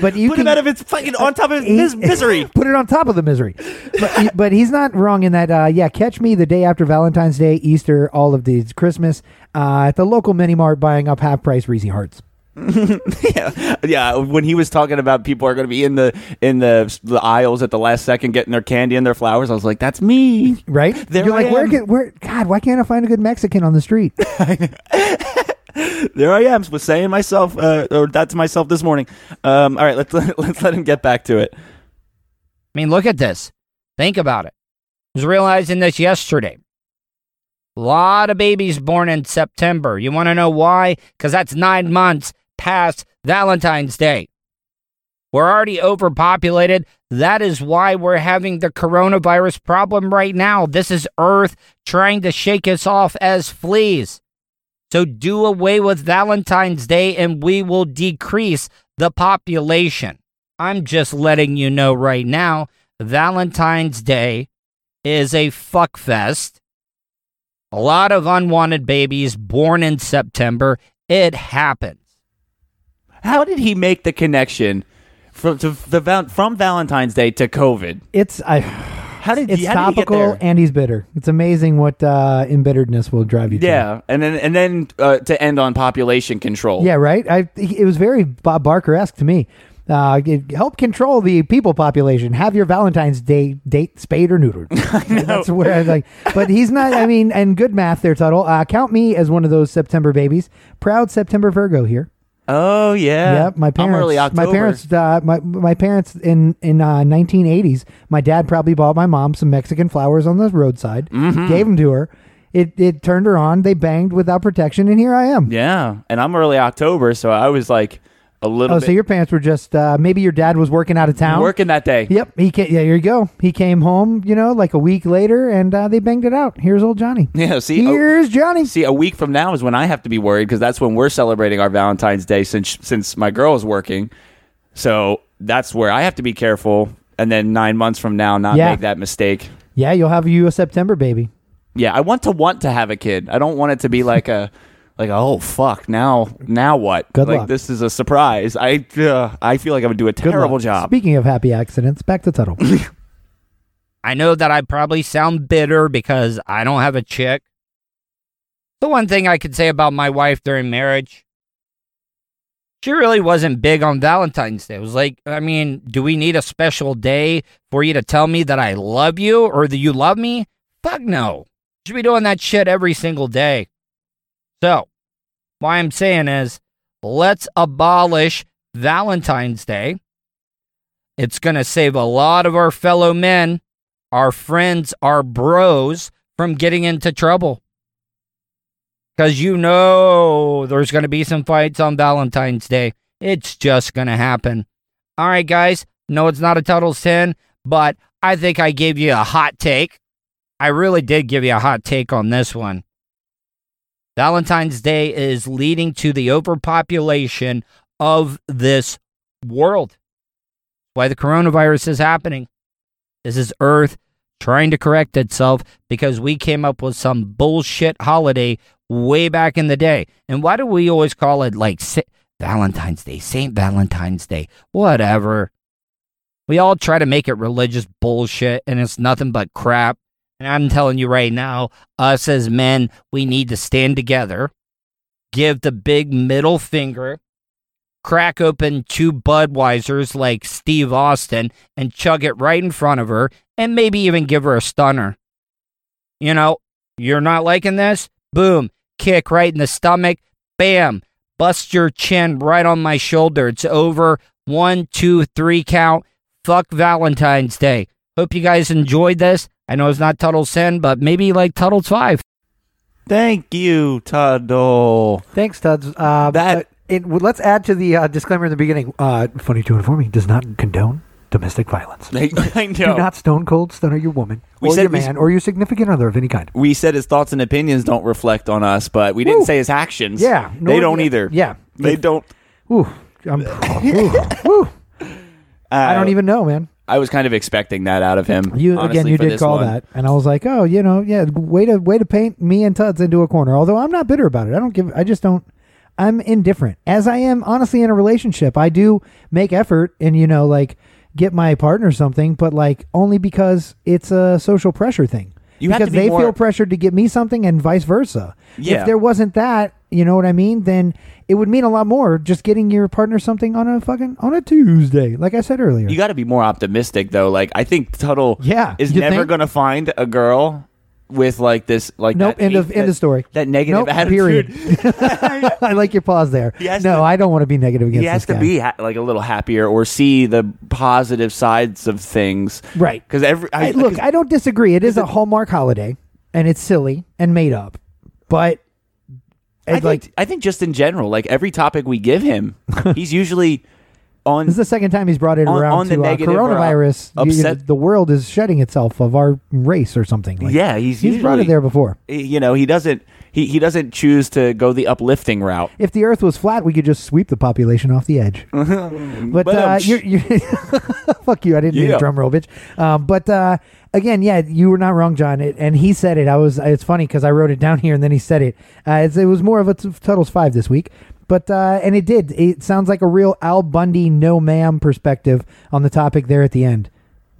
But you Put can him out of its fucking on top of he- his misery. Put it on top of the misery. But, but he's not wrong in that. Uh, yeah, catch me the day after Valentine's Day, Easter, all of these Christmas uh, at the local mini mart buying up half price Reese hearts. yeah, yeah. When he was talking about people are going to be in the in the the aisles at the last second getting their candy and their flowers, I was like, that's me. Right? There You're I like, where, can, where? God, why can't I find a good Mexican on the street? there I am, was saying myself uh, or that to myself this morning. Um, all right, let's let's let him get back to it. I mean, look at this. Think about it. I was realizing this yesterday. A lot of babies born in September. You want to know why? Because that's nine months past Valentine's Day. We're already overpopulated. That is why we're having the coronavirus problem right now. This is Earth trying to shake us off as fleas. So do away with Valentine's Day and we will decrease the population. I'm just letting you know right now Valentine's Day is a fuck fest. A lot of unwanted babies born in September. It happens. How did he make the connection from to the from Valentine's Day to COVID? It's I. How did It's how did he get topical there? and he's bitter. It's amazing what uh, embitteredness will drive you to. Yeah, and then and then uh, to end on population control. Yeah, right. I it was very Bob Barker esque to me. Uh, help control the people population. Have your Valentine's Day date spayed or neutered. That's where I was like, but he's not. I mean, and good math there, Tuttle. Uh, count me as one of those September babies. Proud September Virgo here. Oh yeah. Yep, my parents. I'm early October. My parents. Uh, my my parents in in uh, 1980s. My dad probably bought my mom some Mexican flowers on the roadside. Mm-hmm. Gave them to her. It it turned her on. They banged without protection, and here I am. Yeah, and I'm early October, so I was like a little Oh, bit so your parents were just uh, maybe your dad was working out of town. working that day. Yep. He came, yeah. Here you go. He came home. You know, like a week later, and uh, they banged it out. Here's old Johnny. Yeah. See. Here's Johnny. See, a week from now is when I have to be worried because that's when we're celebrating our Valentine's Day since since my girl is working. So that's where I have to be careful. And then nine months from now, not Yeah. make that mistake. Yeah, you'll have you a September baby. Yeah, I want to want to have a kid. I don't want it to be like a like oh fuck now now what? Good like luck. this is a surprise. I uh, I feel like I would do a terrible job. Speaking of happy accidents, back to Tuttle. I know that I probably sound bitter because I don't have a chick. The one thing I could say about my wife during marriage, she really wasn't big on Valentine's Day. It was like, I mean, do we need a special day for you to tell me that I love you or that you love me? Fuck no. Should be doing that shit every single day. So, why I'm saying is, let's abolish Valentine's Day. It's going to save a lot of our fellow men our friends, our bros from getting into trouble. Because you know there's going to be some fights on Valentine's Day. It's just going to happen. All right, guys. No, it's not a Tuttle's 10, but I think I gave you a hot take. I really did give you a hot take on this one. Valentine's Day is leading to the overpopulation of this world. Why the coronavirus is happening. This is Earth trying to correct itself because we came up with some bullshit holiday way back in the day. And why do we always call it like Valentine's Day, St. Valentine's Day, whatever? We all try to make it religious bullshit and it's nothing but crap. And I'm telling you right now, us as men, we need to stand together, give the big middle finger, crack open two Budweisers like Steve Austin and chug it right in front of her and maybe even give her a stunner. You know, you're not liking this? Boom, kick right in the stomach. Bam, bust your chin right on my shoulder. It's over. One, two, three count. Fuck Valentine's Day. Hope you guys enjoyed this. I know it's not Tuttle's 10, but maybe like Tuttle's 5. Thank you, Tuttle. Thanks, Tuds. Uh, That- uh, it, let's add to the uh, disclaimer in the beginning. Uh, funny to inform you, does not condone domestic violence. I, I Do not stone cold stunner your woman We or said your we- man or your significant other of any kind. we said his thoughts and opinions don't reflect on us, but we didn't Woo. say his actions. Yeah, they don't either. Yeah, they If- don't. Ooh, I'm, ooh, ooh. I don't Uh, even know, man. I was kind of expecting that out of him. You honestly, again, you did call one. that, and I was like, oh, you know, yeah, way to way to paint me and Tuds into a corner. Although I'm not bitter about it. I don't give. I just don't. I'm indifferent, as I am honestly in a relationship. I do make effort, and you know, like get my partner something, but like only because it's a social pressure thing. You because be they more- feel pressured to get me something, and vice versa. Yeah. If there wasn't that, you know what I mean? Then it would mean a lot more just getting your partner something on a fucking on a Tuesday, like I said earlier. You got to be more optimistic, though. Like I think Tuttle, Yeah, is never going to find a girl with like this like Nope, that end of- hate- end of story. That negative Nope, attitude. period. I like your pause there. No, to- I don't want to be negative against he has to guy. be ha- like a little happier or see the positive sides of things. Right. Because every I, look, I don't disagree. It is a Hallmark holiday, and it's silly and made up, but I I'd like I think just in general, like every topic we give him, he's usually on. this is the second time he's brought it On- around on the to uh, negative or, uh, coronavirus. You- you know, upset- the world is shedding itself of our race or something. Like, yeah, he's he's brought usually- it there before. you know, he doesn't he, he doesn't choose to go the uplifting route. If the Earth was flat, we could just sweep the population off the edge. but uh, um, you're, you're fuck you. I didn't need Yeah. a drum roll, bitch. Um, but uh, again, yeah, you were not wrong, John. It, and he said it. I was. It's funny because I wrote it down here and then he said it. Uh, it's, it was more of a t- Tuttle's five this week. But uh, and it did. It sounds like a real Al Bundy, no ma'am perspective on the topic there at the end.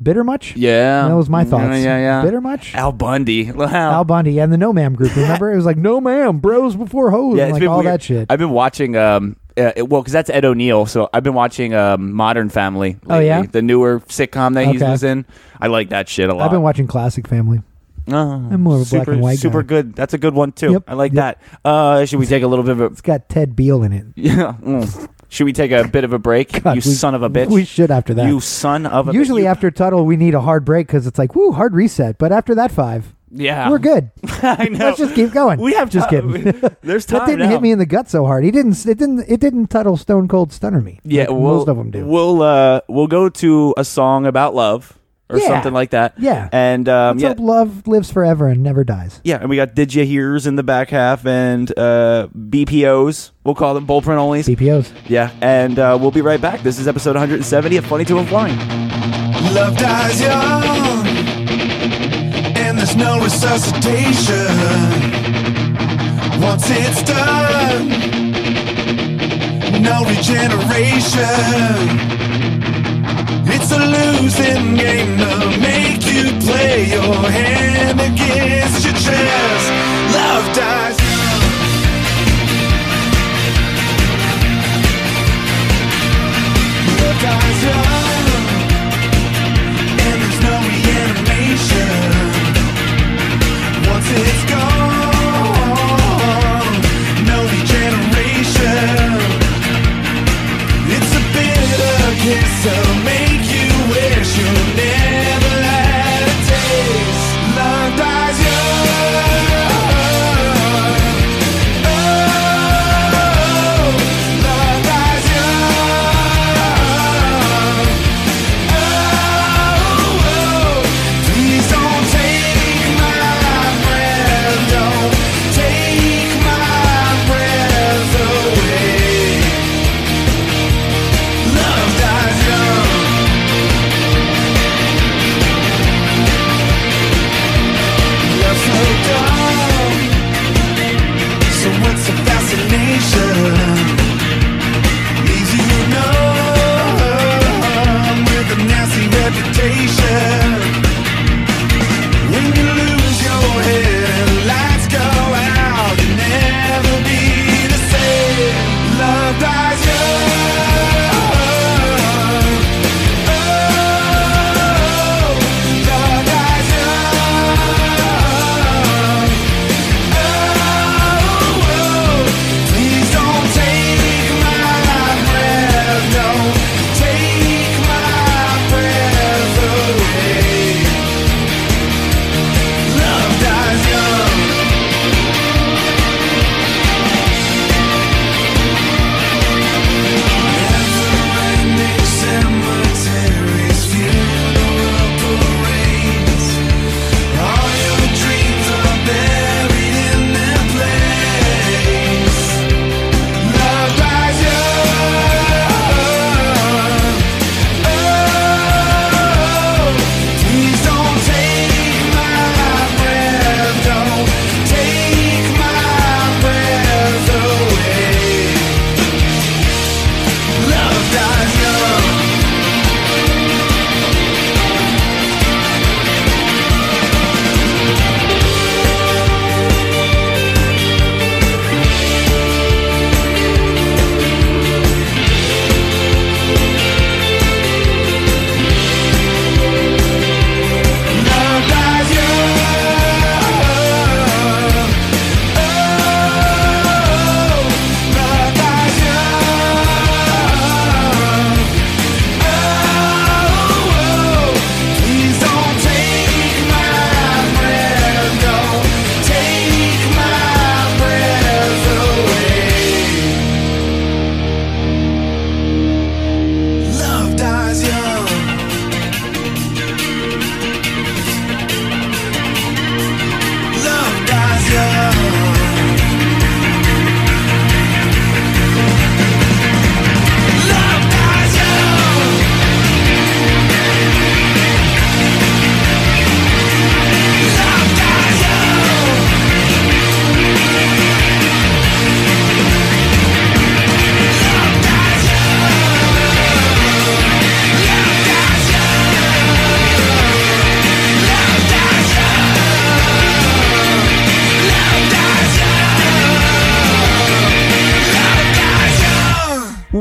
Bitter much? Yeah, that was my thoughts. Yeah, yeah, yeah. Bitter much? Al Bundy. Wow. Al Bundy and the No Ma'am group. Remember, it was like No Ma'am, bros before hoes, yeah, and like all weird. that shit. I've been watching. Um, uh, well, because that's Ed O'Neill, so I've been watching um, Modern Family. Oh, yeah? the newer sitcom that he Okay. was in. I like that shit a lot. I've been watching Classic Family. Oh, I'm more of a black super, and white Super guy. good. That's a good one too. Yep, I like yep. that. Uh, should we take a little bit of a? It's got Ted Beale in it. Yeah. mm. Should we take a bit of a break? God, you we- son of a bitch. We should after that. You son of a. Usually after Tuttle, we need a hard break because it's like, woo, hard reset. But after that five, Yeah. we're good. I know. Let's just keep going. We have just time. kidding. There's time that didn't now. hit me in the gut so hard. He didn't. It didn't. It didn't Tuttle Stone Cold Stunner me. Yeah, like we'll, most of them do. We'll uh, we'll go to a song about love or Yeah. something like that. Yeah. And um, Let's yeah, hope love lives forever and never dies. yeah, and we got Did You Hears in the back half and uh, BPOs. We'll call them bullprint onlys. BPOs. Yeah, and uh, we'll be right back. This is episode 170 of Funny to and Flying. Love dies young, and there's no resuscitation. Once it's done, no regeneration. It's a losing game to make you play your hand against your chest. Love dies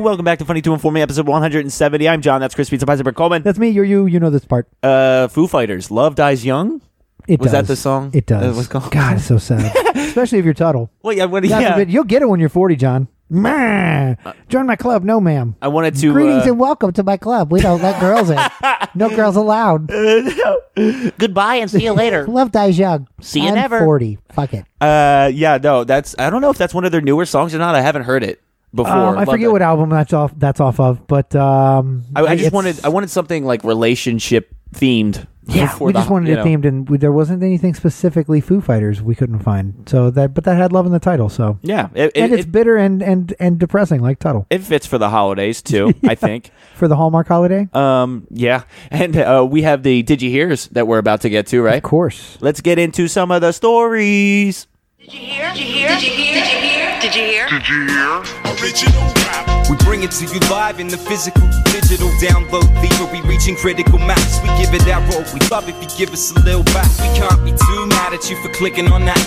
Welcome back to Funny to Inform Me, episode 170. I'm John. That's Chris Pizza Heisenberg Coleman. That's me. You're you. You know this part. Uh, Foo Fighters. Love Dies Young. It Was does. that the song? It does. That was called- God, it's so sad. Especially if you're Tuttle. Well, yeah. What, God yeah. forbid- you'll get it when you're 40, John. Meh. Join my club. No, ma'am. I wanted to. Greetings uh, and welcome to my club. We don't let girls in. No girls allowed. goodbye and see you later. Love dies young. See you I'm never. 40. Fuck it. Uh, yeah, no, that's. I don't know if that's one of their newer songs or not. I haven't heard it before. Um, I forget that. what album that's off. That's off of, but um, I, I just wanted. I wanted something like relationship themed. Yeah, before we the- just wanted it know. themed, and we, there wasn't anything specifically Foo Fighters we couldn't find. So that, but that had love in the title. So Yeah, it, and it, it's it, bitter and and and depressing, like Tuttle it fits for the holidays too. I think. for the Hallmark holiday. Um, yeah, and uh, we have the did you hears that we're about to get to, right? Of course. Let's get into some of the stories. Did you hear? Did you hear? Did you hear? Did you hear? Did you hear? Did you hear? Original rap. We bring it to you live in the physical, digital download. Theory reaching critical mass. We give it that roll. We love if you give us a little back. We can't be too mad at you for clicking on that.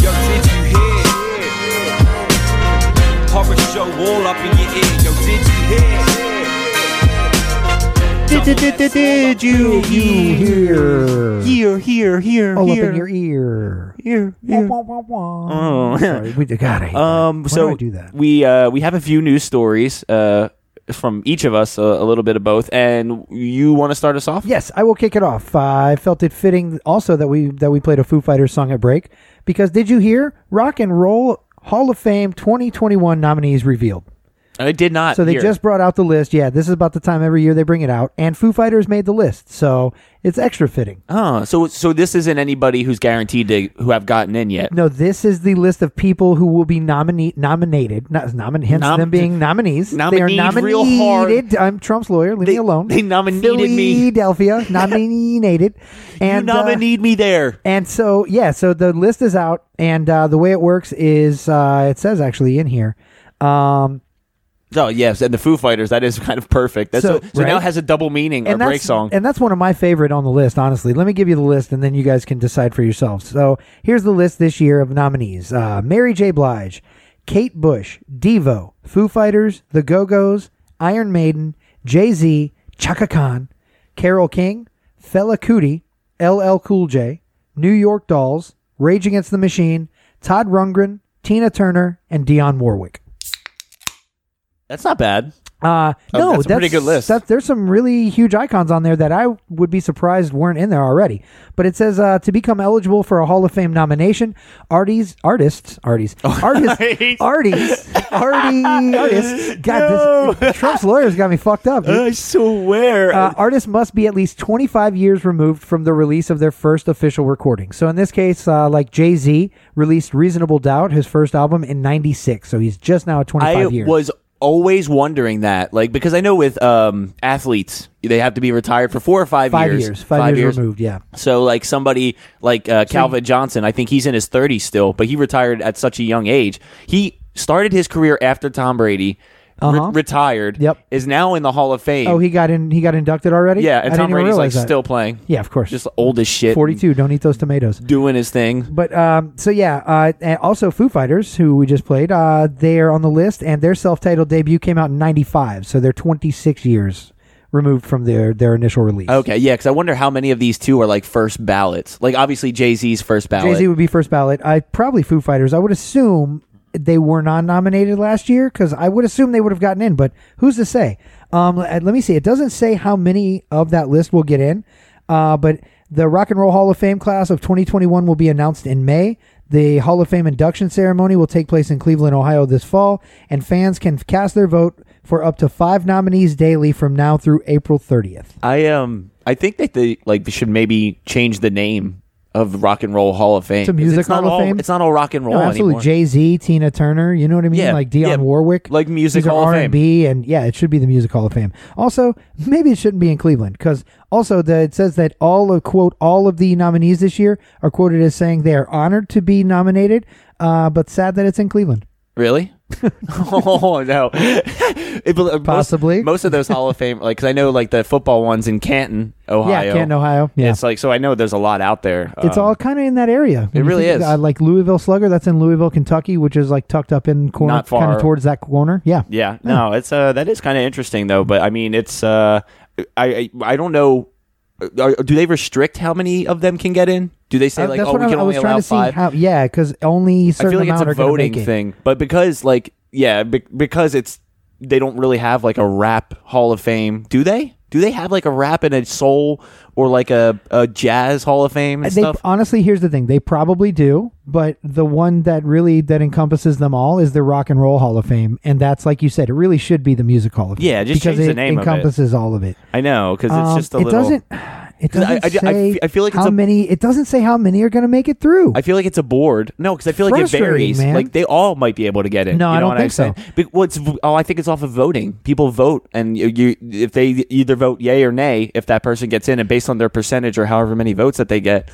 Yo, did you hear? Horror show all up in your ear. Yo, did you hear? Did, did, did, did you You hear Here, here, here, all here, up in your ear. here, Wah, here. wah, wah, wah. Oh. Sorry, we God, I hate Um. Why so do I do that? we uh, we have a few news stories uh, from each of us, a, a little bit of both, and you want to start us off? Yes, I will kick it off. Uh, I felt it fitting also that we that we played a Foo Fighters song at break because did you hear Rock and Roll Hall of Fame 2021 nominees revealed? I did not. So they hear. just brought out the list. Yeah, this is about the time every year they bring it out, and Foo Fighters made the list, so it's extra fitting. Oh, so so this isn't anybody who's guaranteed to who have gotten in yet. No, this is the list of people who will be nominate nominated. Not nomin- hence Nom- them being nominees. they are Nominated nominated. real hard. I'm Trump's lawyer. Leave They- me alone. they nominated me. Philadelphia nominated. And you uh, nominated me there. And so, yeah, so the list is out, and uh, the way it works is uh, it says actually in here. Um, Oh yes, and the Foo Fighters. That is kind of perfect. That's So- so, so now it has a double meaning. Our and break that's song. and that's one of my favorite on the list. Honestly, let me give you the list, and then you guys can decide for yourselves. So here's the list this year of nominees: uh, Mary J. Blige, Kate Bush, Devo, Foo Fighters, The Go Go's, Iron Maiden, Jay Z, Chaka Khan, Carole King, Fela Kuti, LL Cool J, New York Dolls, Rage Against the Machine, Todd Rundgren, Tina Turner, and Dionne Warwick. That's not bad. Uh, Oh, no, that's a pretty good list. That, there's some really huge icons on there that I would be surprised weren't in there already. But it says uh, to become eligible for a Hall of Fame nomination, artists, artists, artists, Oh, artists, artists, arty, artists. God, this, Trump's lawyers got me fucked up. dude. I swear. Uh, artists must be at least 25 years removed from the release of their first official recording. So in this case, uh, like Jay Z released "Reasonable Doubt," his first album in '96. So he's just now at 25 I years. was always wondering that, like, because I know with um, athletes they have to be retired for four or five, five years. years, five, years, removed. Yeah. So, like somebody like uh, Calvin Johnson, I think he's in his 30s still, but he retired at such a young age. He started his career after Tom Brady, re- Uh-huh. retired. Yep. Is now in the Hall of Fame. Oh, he got in. He got inducted already. yeah, I and didn't Tom even Brady's like realize that. still playing, Yeah, of course. just old as shit, and forty-two. Don't eat those tomatoes. doing his thing. But um, so yeah, uh, and also Foo Fighters, who we just played, uh, they are on the list, and their self-titled debut came out in '95, so they're 26 years removed from their their initial release. Okay, yeah, because I wonder how many of these two are like first ballots. Like obviously Jay Z's first ballot. Jay Z would be first ballot. I probably Foo Fighters. I would assume they were not nominated last year because I would assume they would have gotten in, but who's to say? Um, let me see. It doesn't say how many of that list will get in, uh, but the Rock and Roll Hall of Fame class of 2021 will be announced in May. The Hall of Fame induction ceremony will take place in Cleveland, Ohio this fall, and fans can cast their vote for up to five nominees daily from now through April 30th. I um I think that they like should maybe change the name of Rock and Roll Hall of Fame. To Music it's not of all, Fame? It's not all rock and roll No, absolutely. anymore. Jay Z, Tina Turner, you know what I mean? Yeah, like Dionne yeah, Warwick, like Music These are of R&B, and yeah, it should be the Music Hall of Fame. Also, maybe it shouldn't be in Cleveland because also the, it says that all of quote all of the nominees this year are quoted as saying they are honored to be nominated, uh, but sad that it's in Cleveland. really? oh no, It- uh, most- Possibly. most, of those Hall of Fame, like because I know like the football ones in Canton, Ohio. Yeah, Canton, Ohio. Yeah. It's like so I know there's a lot out there. It's Um, all kind of in that area. When you really is. Uh, like Louisville Slugger, that's in Louisville, Kentucky, which is like tucked up in corner, Not far. kind of towards that corner. Yeah. Yeah, no, it's uh that is kind of interesting though. But I mean, it's uh I I, I don't know. Are, do they restrict how many of them can get in? Do they say Uh, like that's oh what we I, can I only was trying allow to see five? how. Yeah, because only I certain feel like it's amount a are gonna voting make it. thing, but because like yeah, be- because it's they don't really have like a rap Hall of Fame, do they? Do they have like a rap and a soul or like a, a jazz Hall of Fame and They, stuff? honestly, here's the thing: they probably do, but the one that really that encompasses them all is the Rock and Roll Hall of Fame, and that's like you said, it really should be the Music Hall of Fame. Yeah, just because change the it name of it. encompasses all of it. I know because it's Um, just a it little. doesn't. It 'Cause I- doesn't I- I say fe- I feel like it's how a- many. It doesn't say how many are going to make it through. I feel like it's a board. No, because I feel like it Frustrating, varies. man. Like they all might be able to get in. No, you I don't what think I'm saying? so. Be- well, it's, oh, I think it's off of voting. People vote, and you, you if they either vote yay or nay, if that person gets in, and based on their percentage or however many votes that they get,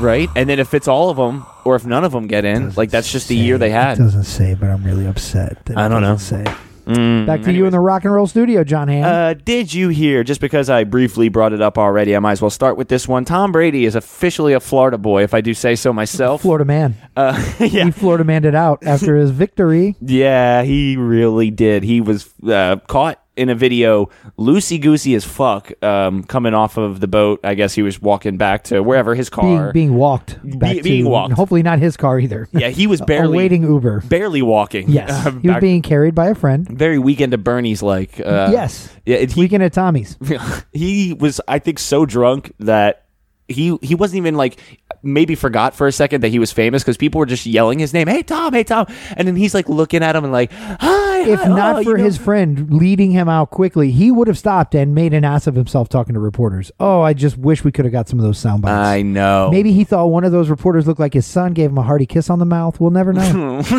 right? And then if it's all of them, or if none of them get in, like that's just the year they It had. doesn't say, but I'm really upset. That I it don't know. doesn't Say. Mm, Back to you in the rock and roll studio, John Hamm. Uh, did you hear? Just because I briefly brought it up already, I might as well start with this one. Tom Brady is officially a Florida boy, if I do say so myself. Florida man. Uh, yeah, He Florida manned it out after his victory. Yeah, he really did. He was uh, caught in a video, loosey goosey as fuck, um, coming off of the boat. I guess he was walking back to wherever his car. being walked back Be- being to, walked. hopefully not his car either. yeah, he was barely awaiting Uber. barely walking. Yes, uh, he was being carried by a friend. very weekend to Bernie's like. Uh, yes, yeah. it- He, weekend at Tommy's. he was, I think, so drunk that he he wasn't even like maybe forgot for a second that he was famous because people were just yelling his name, "Hey Tom, hey Tom," and then he's like looking at him and like, "Hi." If hi, not oh, for you know- his friend leading him out quickly, he would have stopped and made an ass of himself talking to reporters. Oh, I just wish we could have got some of those sound bites. I know. Maybe he thought one of those reporters looked like his son, gave him a hearty kiss on the mouth. We'll never know.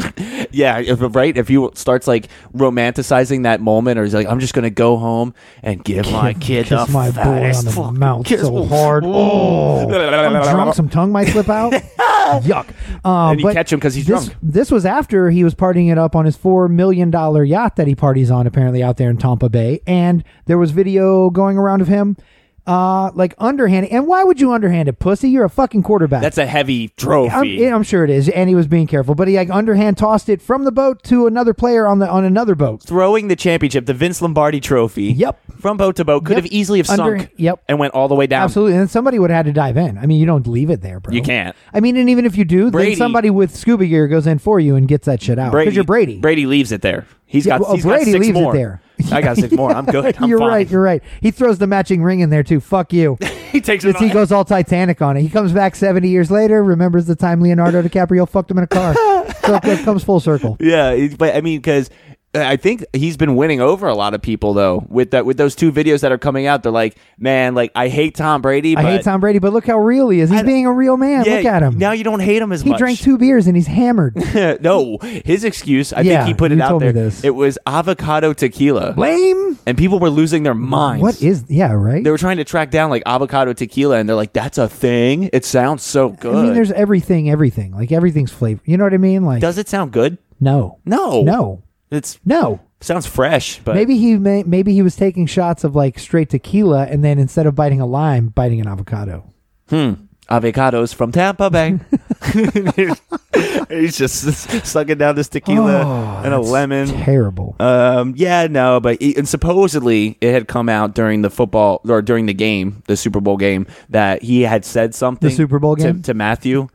Yeah, if, right. If he starts like romanticizing that moment, or he's like, "I'm just gonna go home and give my kid kiss my boy on the mouth kiss." so hard. Oh, I'm drunk. Some tongue might slip out. Yuck. Um, And you but catch him 'cause he's this, drunk. This was after he was partying it up on his four million dollar yacht that he parties on, apparently out there in Tampa Bay, and there was video going around of him. Uh, like underhanded, and why would you underhand it, pussy? You're a fucking quarterback. That's a heavy trophy. I'm, I'm sure it is, and he was being careful, but he like underhand tossed it from the boat to another player on the on another boat. Throwing the championship, the Vince Lombardi Trophy. Yep. From boat to boat, could Yep. have easily have Under- sunk. yep. And went all the way down. Absolutely, and somebody would have had to dive in. I mean, you don't leave it there, bro. You can't. I mean, and even if you do, Brady- then somebody with scuba gear goes in for you and gets that shit out because you're Brady. Brady leaves it there. He's Yeah, got. well, he's Brady got six leaves it there. I got six more. I'm good. I'm you're fine. right. You're right. He throws the matching ring in there too. Fuck you. he takes it. It's- he goes all Titanic on it. He comes back 70 years later, remembers the time Leonardo DiCaprio fucked him in a car. so it it comes full circle. Yeah, but I mean, because I think he's been winning over a lot of people though with that with those two videos that are coming out. They're like, man, like I hate Tom Brady. I hate Tom Brady, but look how real he is. He's I- being a real man. Yeah, look at him. Now you don't hate him as he much. He drank two beers and he's hammered. no, his excuse. I Yeah, think he put it out there. this. It was avocado tequila, Lame. and people were losing their minds. What is? Yeah, right. They were trying to track down like avocado tequila, and they're like, "That's a thing. It sounds so good." I mean, there's everything, everything. Like everything's flavor. You know what I mean? Like Does it sound good? no, No, no, It's no. sounds fresh, but maybe he may, maybe he was taking shots of like straight tequila, and then instead of biting a lime, biting an avocado. hmm, avocados from Tampa Bay. He's just sucking down this tequila Oh, and a that's lemon. Terrible. Um, yeah, no, but he, and supposedly it had come out during the football or during the game, the Super Bowl game, that he had said something. The Super Bowl to- game? to, Mathieu,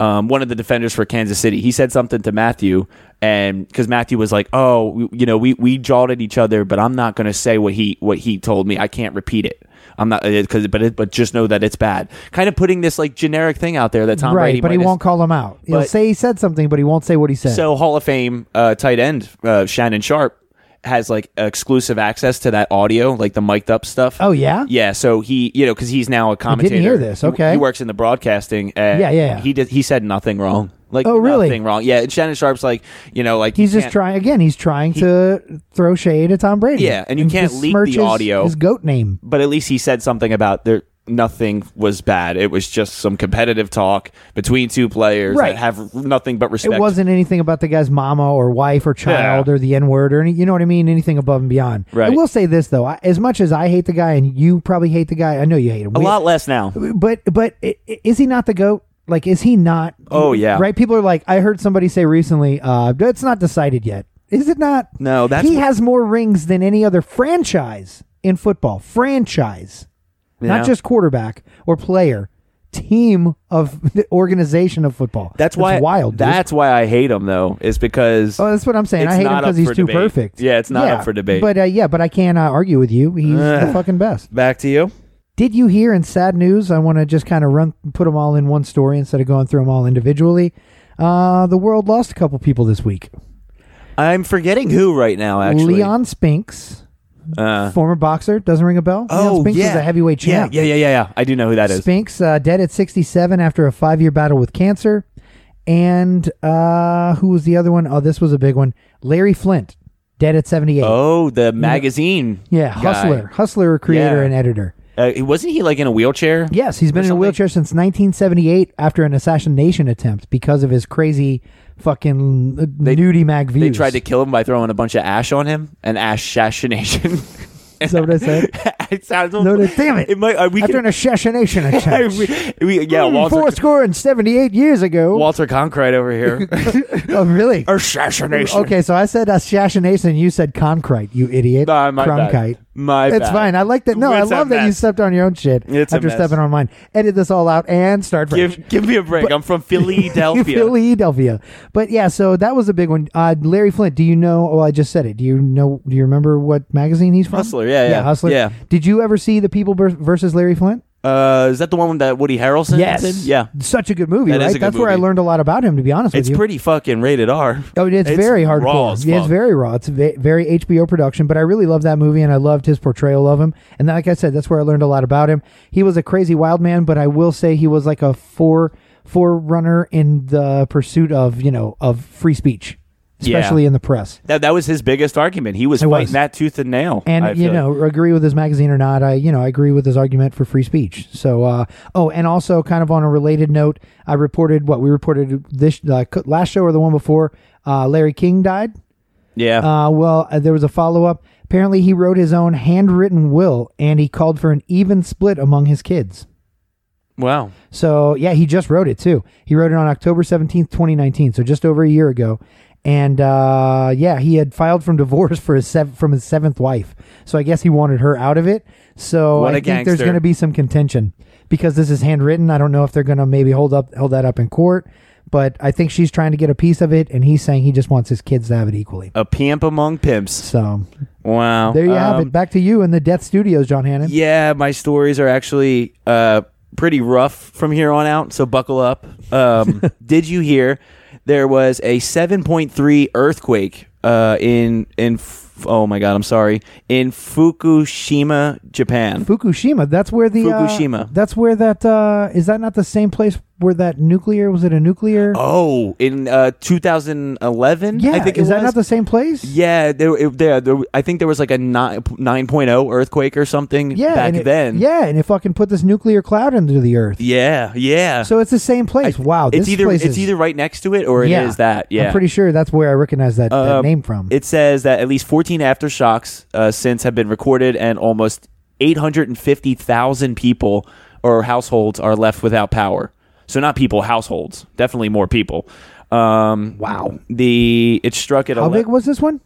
um, one of the defenders for Kansas City. He said something to Mathieu, and because Mathieu was like, "Oh, you know, we we jawed at each other, but I'm not going to say what he what he told me. I can't repeat it." I'm not because, but it, but just know that it's bad. Kind of putting this like generic thing out there that Tom right, Brady, but he have- won't call him out. He'll But- say he said something, but he won't say what he said. so Hall of Fame uh, tight end uh, Shannon Sharpe has like exclusive access to that audio, like the mic'd up stuff. oh yeah, Yeah, so he, you know, because he's now a commentator. hear this. He- Okay. he, works in the broadcasting. Uh, and Yeah, yeah. He did. He said nothing wrong. Like, Oh, really? Nothing wrong. Yeah, and Shannon Sharpe's like, you know, like he's just trying again. He's trying to throw shade at Tom Brady. Yeah, and you can't leak the his- audio. His goat name. But at least he said something about there. Nothing was bad. It was just some competitive talk between two players Right. that have nothing but respect. It wasn't anything about the guy's mama or wife or child or the N word or any, you know what I mean? Anything above and beyond. Right. I will say this though, I, as much as I hate the guy and you probably hate the guy, I know you hate him. a We- lot less now. But but is he not the goat? Like, is he not? Oh, yeah. Right. People are like, I heard somebody say recently, uh, it's not decided yet. Is it not? No, that's he what- has more rings than any other franchise in football. Franchise, Yeah. not just quarterback or player. Team of the organization of football. That's why wild. dude. That's why I hate him though. Is because Oh, that's what I'm saying. I hate him because he's too debate. perfect. Yeah, it's not up for debate. But uh, yeah, but I can't uh, argue with you. He's the fucking best. back to you. Did you hear in sad news? I want to just kind of run, put them all in one story instead of going through them all individually. Uh, the world lost a couple people this week. I'm forgetting who right now. Actually, Leon Spinks, Uh, former boxer, doesn't ring a bell. Leon oh Spinks yeah, was a heavyweight yeah, champ. yeah, yeah, yeah, yeah. I do know who that is. Spinks uh, dead at 67 after a five-year battle with cancer. And uh, who was the other one? Oh, this was a big one. Larry Flynt, dead at 78. Oh, the magazine. yeah, guy. hustler, hustler, creator, Yeah. and editor. Uh, wasn't he like in a wheelchair? Yes, he's been in a something? wheelchair since 1978 after an assassination attempt because of his crazy fucking uh, nudie mag views. They tried to kill him by throwing a bunch of ash on him, an ash assassination. Is that what I said? it sounds. No, no, damn it. It might. Uh, we after can, an assassination attempt. we, we, yeah, Hmm, Walter. Four score and 78 years ago. Walter Cronkite over here. oh, really? assassination. Okay, so I said assassination, you said concrete, you idiot. Nah, my bad. My It's bad. fine. I like that. No, I It's a love that you stepped on your own shit It's after stepping on mine. Edit this all out and start fresh. Give, give me a break. I'm from Philadelphia. Philadelphia. But yeah, so that was a big one. Uh, Larry Flynt, do you know? Oh, I just said it. Do you know? Do you remember what magazine he's from? Hustler, yeah, yeah, Hustler. yeah. Did you ever see the People versus Larry Flynt? Uh, is that the one with that Woody Harrelson yes. did? Yeah. Such a good movie, That is right? a good That's where I movie. learned a lot about him. To be honest It's with you. It's pretty fucking rated R. Oh, it's, very hardcore. raw as Yeah, it's fuck. very raw. It's a ve- very HBO production, but I really love that movie and I loved his portrayal of him. And like I said, that's where I learned a lot about him. He was a crazy wild man, but I will say he was like a fore forerunner in the pursuit of you know of free speech, especially Yeah. in the press. That that was his biggest argument. He was It fighting was. that tooth and nail. And I you feel know, agree with his magazine or not, I you know I agree with his argument for free speech. So, uh, oh, and also kind of on a related note, I reported what we reported this uh, last show or the one before. Uh, Larry King died. yeah. Uh, well, uh, there was a follow up. Apparently, he wrote his own handwritten will, and he called for an even split among his kids. wow. So, yeah, he just wrote it too. He wrote it on October seventeenth, twenty nineteen. So just over a year ago. And uh, yeah, he had filed from divorce for his sev- from his seventh wife. So I guess he wanted her out of it. So I think there's going to be some contention because this is handwritten. I don't know if they're going to maybe hold up hold that up in court, but I think she's trying to get a piece of it, and he's saying he just wants his kids to have it equally. A pimp among pimps. So Wow. there you have Um, it. Back to you in the Death Studios, John Hannon. Yeah, my stories are actually uh, pretty rough from here on out, so buckle up. Um, did you hear there was a 7.3 earthquake uh, in in oh my god, I'm sorry, in Fukushima, Japan. Fukushima. That's where the uh, Fukushima. that's where that uh, is that not the same place where that nuclear was it a nuclear? Oh, in uh, 2011, yeah, I think it is that was. not the same place? yeah, there, it, there, there, I think there was like a 9, 9.0 earthquake or something Yeah, back it- then. Yeah, and it fucking put this nuclear cloud into the earth. yeah, yeah. So it's the same place. wow, this it's either it's is- either right next to it or it is yeah, that. Yeah, I'm pretty sure that's where I recognize that, that Um, name from. It says that at least 14 aftershocks uh, since have been recorded, and almost 850,000 people or households are left without power. So not people, households. Definitely more people. Um, Wow. The it struck at a How ele- big was this one?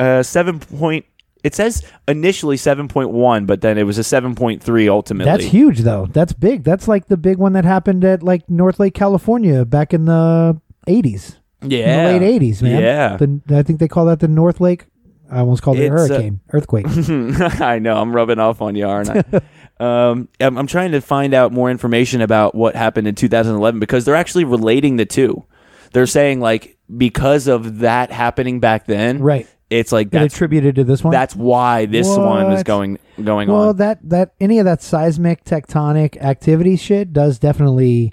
uh, seven point. It says initially 7.1, but then it was a 7.3 ultimately. That's huge, though. That's big. That's like the big one that happened at like North Lake, California, back in the '80s. Yeah, in the late '80s, man. Yeah. The, I think they call that the North Lake. I almost called it a uh, hurricane, earthquake. I know. I'm rubbing off on you, aren't I? um, I'm, I'm trying to find out more information about what happened in 2011 because they're actually relating the two. They're saying like because of that happening back then, Right. It's like It that's attributed to this one. that's why this one is going going well, on. Well, that that any of that seismic tectonic activity shit does definitely,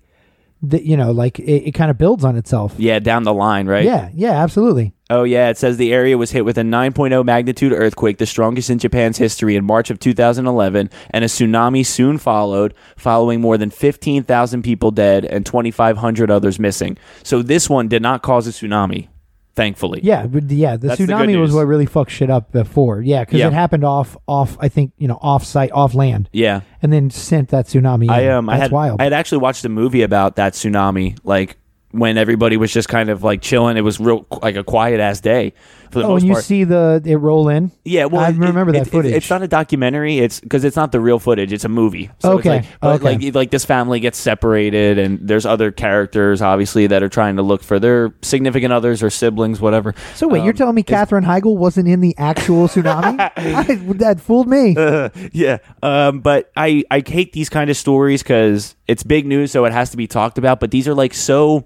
you know, like it, it kind of builds on itself. yeah, down the line, right? Yeah, yeah, absolutely. Oh yeah, it says the area was hit with a 9.0 magnitude earthquake, the strongest in Japan's history, in March of 2011, and a tsunami soon followed, following more than 15,000 people dead and 2,500 others missing. So this one did not cause a tsunami, thankfully. Yeah, but yeah, the That's the good tsunami was news. what really fucked shit up before. Yeah, because Yeah. it happened off, off. I think you know, off site, off land, Yeah. and then sent that tsunami. I in. um I That's had wild. I had actually watched a movie about that tsunami, like when everybody was just kind of like chilling. It was real like a quiet ass day for the oh, most and you part. see the it roll in. Yeah, well, I it- remember it- that it- footage. it's not a documentary. It's because it's not the real footage. It's a movie. So Okay, It's like, but okay. like like this family gets separated, and there's other characters obviously that are trying to look for their significant others or siblings, whatever. So wait, you're Um, telling me Katherine Heigl wasn't in the actual tsunami? I, that fooled me. yeah. Um, but I, I hate these kind of stories because it's big news, so it has to be talked about. But these are like so,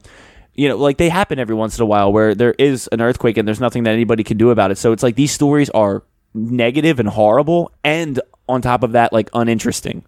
you know, like they happen every once in a while where there is an earthquake and there's nothing that anybody can do about it. So it's like these stories are negative and horrible, and on top of that, like uninteresting.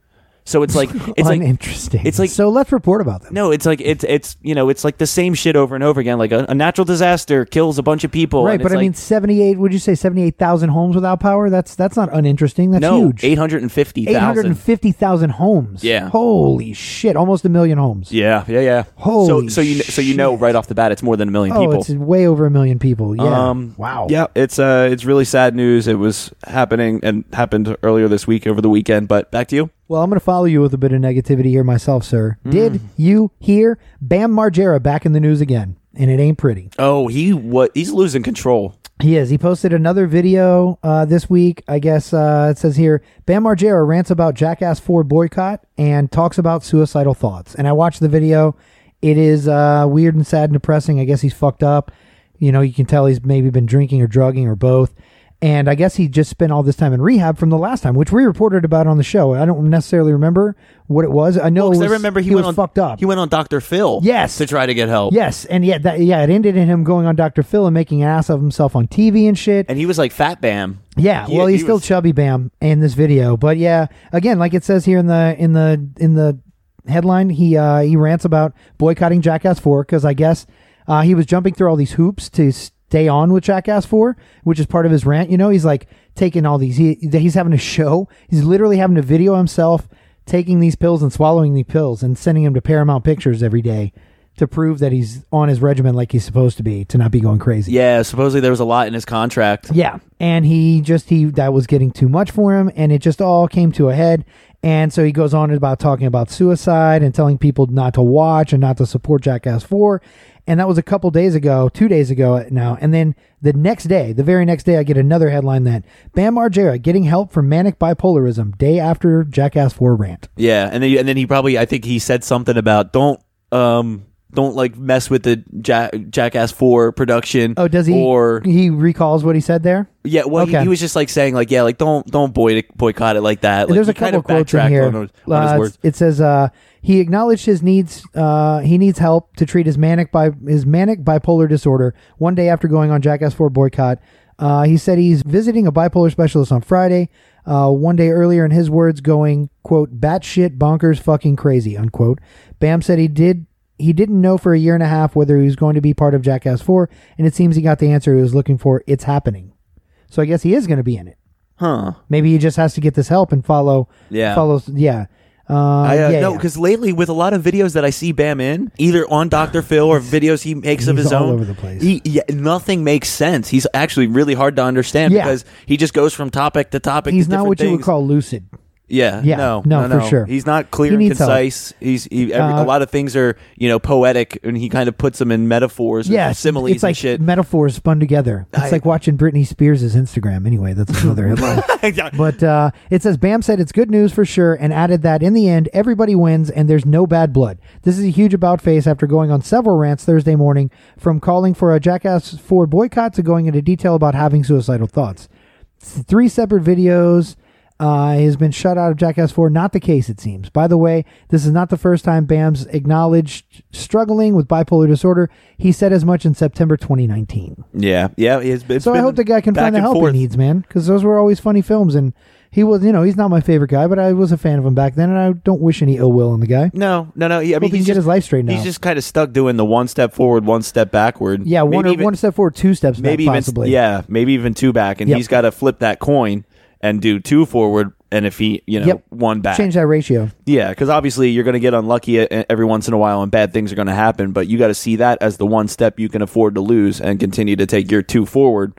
So it's like it's like uninteresting. it's like- so. Let's report about them. no, it's like it's it's you know it's like the same shit over and over again. Like a, a natural disaster kills a bunch of people, Right, but I mean, seventy-eight. Would you say seventy-eight thousand homes without power? That's that's not uninteresting. That's no, huge. eight hundred and fifty Eight hundred and fifty thousand homes. Yeah. Holy shit! Almost a million homes. Yeah, yeah, yeah. Holy so so you so you know right off the bat it's more than a million Oh, people. it's way over a million people. Yeah. Um, wow. Yeah, it's uh, it's really sad news. It was happening and happened earlier this week over the weekend. But back to you. Well, I'm going to follow you with a bit of negativity here myself, sir. Hmm. Did you hear Bam Margera back in the news again? And it ain't pretty. Oh, he what? He's losing control. He is. He posted another video uh, this week. I guess uh, it says here Bam Margera rants about Jackass 4 boycott and talks about suicidal thoughts. And I watched the video. It is uh, weird and sad and depressing. I guess he's fucked up. You know, you can tell he's maybe been drinking or drugging or both. And I guess he just spent all this time in rehab from the last time, which we reported about on the show. I don't necessarily remember what it was. I know Well, was, I remember he, he went was on fucked up. He went on Dr. Phil. Yes. to try to get help. yes, and yeah, that, yeah, it ended in him going on Dr. Phil and making an ass of himself on TV and shit. and he was like Fat Bam. Yeah, He- well, he's he still was- chubby Bam in this video, but yeah, again, like it says here in the in the in the headline, he uh, he rants about boycotting Jackass Four because I guess uh, he was jumping through all these hoops to stay on with Jackass Four, which is part of his rant. You know, he's like taking all these. He he's having a show. He's literally having to video himself taking these pills and swallowing these pills and sending them to Paramount Pictures every day to prove that he's on his regimen like he's supposed to be to not be going crazy. Yeah, supposedly there was a lot in his contract. Yeah, and he just he that was getting too much for him, and it just all came to a head. And so he goes on about talking about suicide and telling people not to watch and not to support Jackass Four. And that was a couple days ago, two days ago now. And then the next day, the very next day, I get another headline that Bam Margera getting help for manic bipolarism day after Jackass Four rant. Yeah, and then and then he probably I think he said something about don't um don't like mess with the ja- Jackass Four production. Oh, does he? Or he recalls what he said there? yeah, well he, Okay. he was just like saying like yeah like don't don't boy- boycott it like that. Like, There's a couple kind of quotes in here. on, on his Uh, words. it says uh, he acknowledged his needs. Uh, he needs help to treat his manic bi- his manic bipolar disorder. One day after going on Jackass Four boycott, uh, he said he's visiting a bipolar specialist on Friday. Uh, one day earlier, in his words, going quote batshit bonkers fucking crazy unquote. Bam said he did. He didn't know for a year and a half whether he was going to be part of Jackass 4, and it seems he got the answer he was looking for. It's happening. So I guess he is going to be in it. Huh. Maybe he just has to get this help and follow. Yeah. Follows. Yeah. Uh, I, uh, yeah, no, yeah. because lately with a lot of videos that I see Bam in, either on Dr. Phil or videos he makes of He's his all own, over the place. He, yeah, nothing makes sense. He's actually really hard to understand Yeah. because he just goes from topic to topic. he's to not different what you would call lucid. Yeah, Yeah, no, no, no, for sure. He's not clear He and needs concise. He's he, every, Uh, a lot of things are you know poetic, and he kind of puts them in metaphors, Yeah, or similes, it's like and shit. metaphors spun together. It's I- like watching Britney Spears' Instagram. Anyway, that's another headline. But uh, it says Bam said it's good news for sure, and added that in the end everybody wins and there's no bad blood. This is a huge about face after going on several rants Thursday morning, from calling for a Jackass Four boycott to going into detail about having suicidal thoughts. Three separate videos uh, has been shut out of Jackass 4. Not the case, it seems. By the way, this is not the first time Bam's acknowledged struggling with bipolar disorder. He said as much in September 2019. Yeah, yeah. It's, it's so I hope the guy can find the help forth. he needs, man, because those were always funny films. And he was, you know, he's not my favorite guy, but I was a fan of him back then, and I don't wish any ill will on the guy. No, no, no. He, I mean, he he's can get his life straightened He's just kind of stuck doing the one step forward, one step backward. Yeah, one Maybe even- one step forward, two steps maybe back, even possibly. yeah, maybe even two back, and Yep. he's got to flip that coin and do two forward. And if he, you know, Yep. one back, Change that ratio. Yeah, because obviously you're going to get unlucky e- every once in a while, and bad things are going to happen. But you got to see that as the one step you can afford to lose, and continue to take your two forward.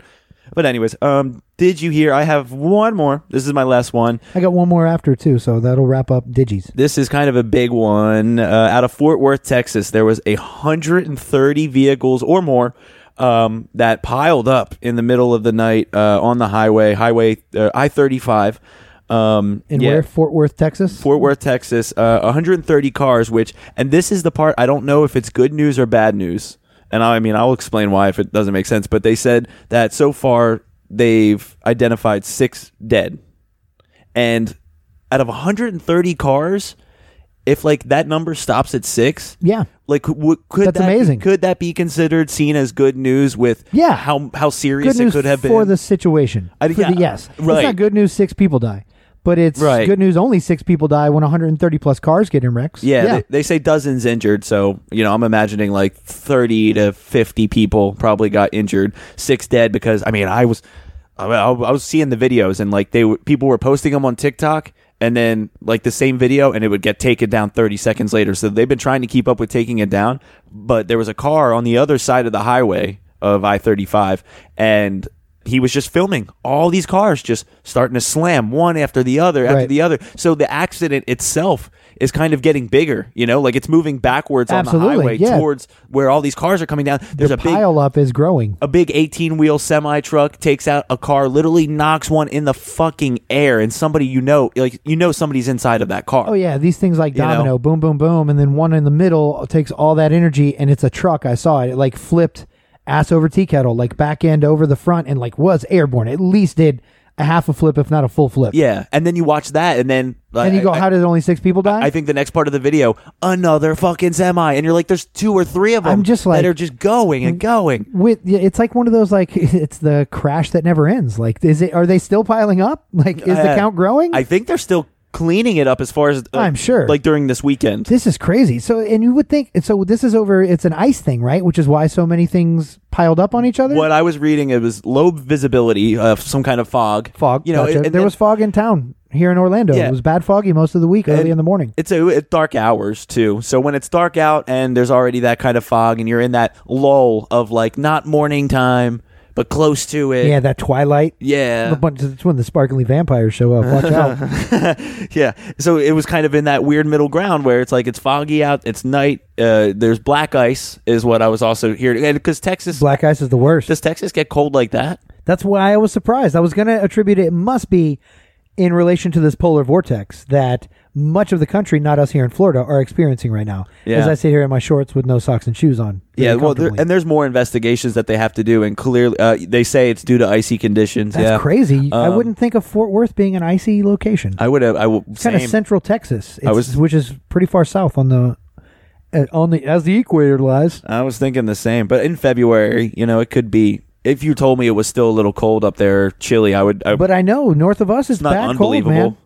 But anyways, um, did you hear? I have one more. This is my last one. I got one more after too, so that'll wrap up Digis. This is kind of a big one. Uh, out of Fort Worth, Texas, there was a 130 vehicles or more um, that piled up in the middle of the night uh, on the highway, Highway uh, I 35. Um, In yeah. where? Fort Worth, Texas. Fort Worth, Texas, uh, 130 cars, which, and this is the part I don't know if it's good news or bad news. And I, I mean, I'll explain why if it doesn't make sense. But they said that so far they've identified six dead. And out of 130 cars, if like that number stops at six, Yeah. Like w- could That's that be- could that be considered seen as good news with Yeah. how how serious Good it could have been for the situation. I- For yeah, the, yes, right. It's not good news. Six people die, but it's Right. good news. Only six people die when 130 plus cars get in wrecks. Yeah, yeah. They, they say dozens injured, so you know I'm imagining like 30 to 50 people probably got injured, six dead because I mean I was I, I was seeing the videos and like they were, people were posting them on TikTok and then like the same video and it would get taken down 30 seconds later. So they've been trying to keep up with taking it down, but there was a car on the other side of the highway of I-35 and he was just filming all these cars just starting to slam one after the other after Right. the other. So the accident itself is kind of getting bigger, you know, like it's moving backwards on the highway yeah. towards where all these cars are coming down. There's the a big pile up is growing. a big 18 wheel semi truck takes out a car, literally knocks one in the fucking air, and somebody you know, like you know, somebody's inside of that car. Oh yeah, these things like You know? domino, boom, boom, boom, and then one in the middle takes all that energy, and it's a truck. I saw it. It like flipped ass over tea kettle, like back end over the front, and like was airborne. At least did a half a flip, if not a full flip. Yeah, and then you watch that, and then And you go, I- how did only six people die? I think the next part of the video, another fucking semi, and you're like, there's two or three of them. I'm just like- that are just going and going. with it's like one of those like it's the crash that never ends. Like, is it? Are they still piling up? Like, is the Uh, count growing? I think they're still cleaning it up as far as uh, I'm sure. like during this weekend. this is crazy. So, and you would think so. This is over. It's an ice thing, right? Which is why so many things piled up on each other. What I was reading, it was low visibility of some kind of fog. fog? you know, gotcha. and there was fog in town here in Orlando. Yeah. It was bad foggy most of the week, early And in the morning. It's a it's dark hours too. So when it's dark out and there's already that kind of fog, and you're in that lull of like not morning time, but close to it. Yeah, that twilight. Yeah. Bunch- It's when the sparkly vampires show up. Watch out. yeah. So it was kind of in that weird middle ground where it's like it's foggy out, it's night. Uh, there's black ice, is what I was also hearing. Because Texas, Black ice is the worst. does Texas get cold like that? That's why I was surprised. I was going to attribute it, it must be in relation to this polar vortex that much of the country, not us here in Florida, are experiencing right now. Yeah. As I sit here in my shorts with no socks and shoes on. Yeah, well, there, and there's more investigations that they have to do, and clearly, uh, they say it's due to icy conditions. That's yeah. crazy. I Um, wouldn't think of Fort Worth being an icy location. I would have. I would. it's kind of central Texas, I was- which is pretty far south on the uh, on the as the equator lies. I was thinking the same, but in February, you know, it could be. If you told me it was still a little cold up there, chilly, I would. I, But I know north of us it's, not bad cold, man. unbelievable.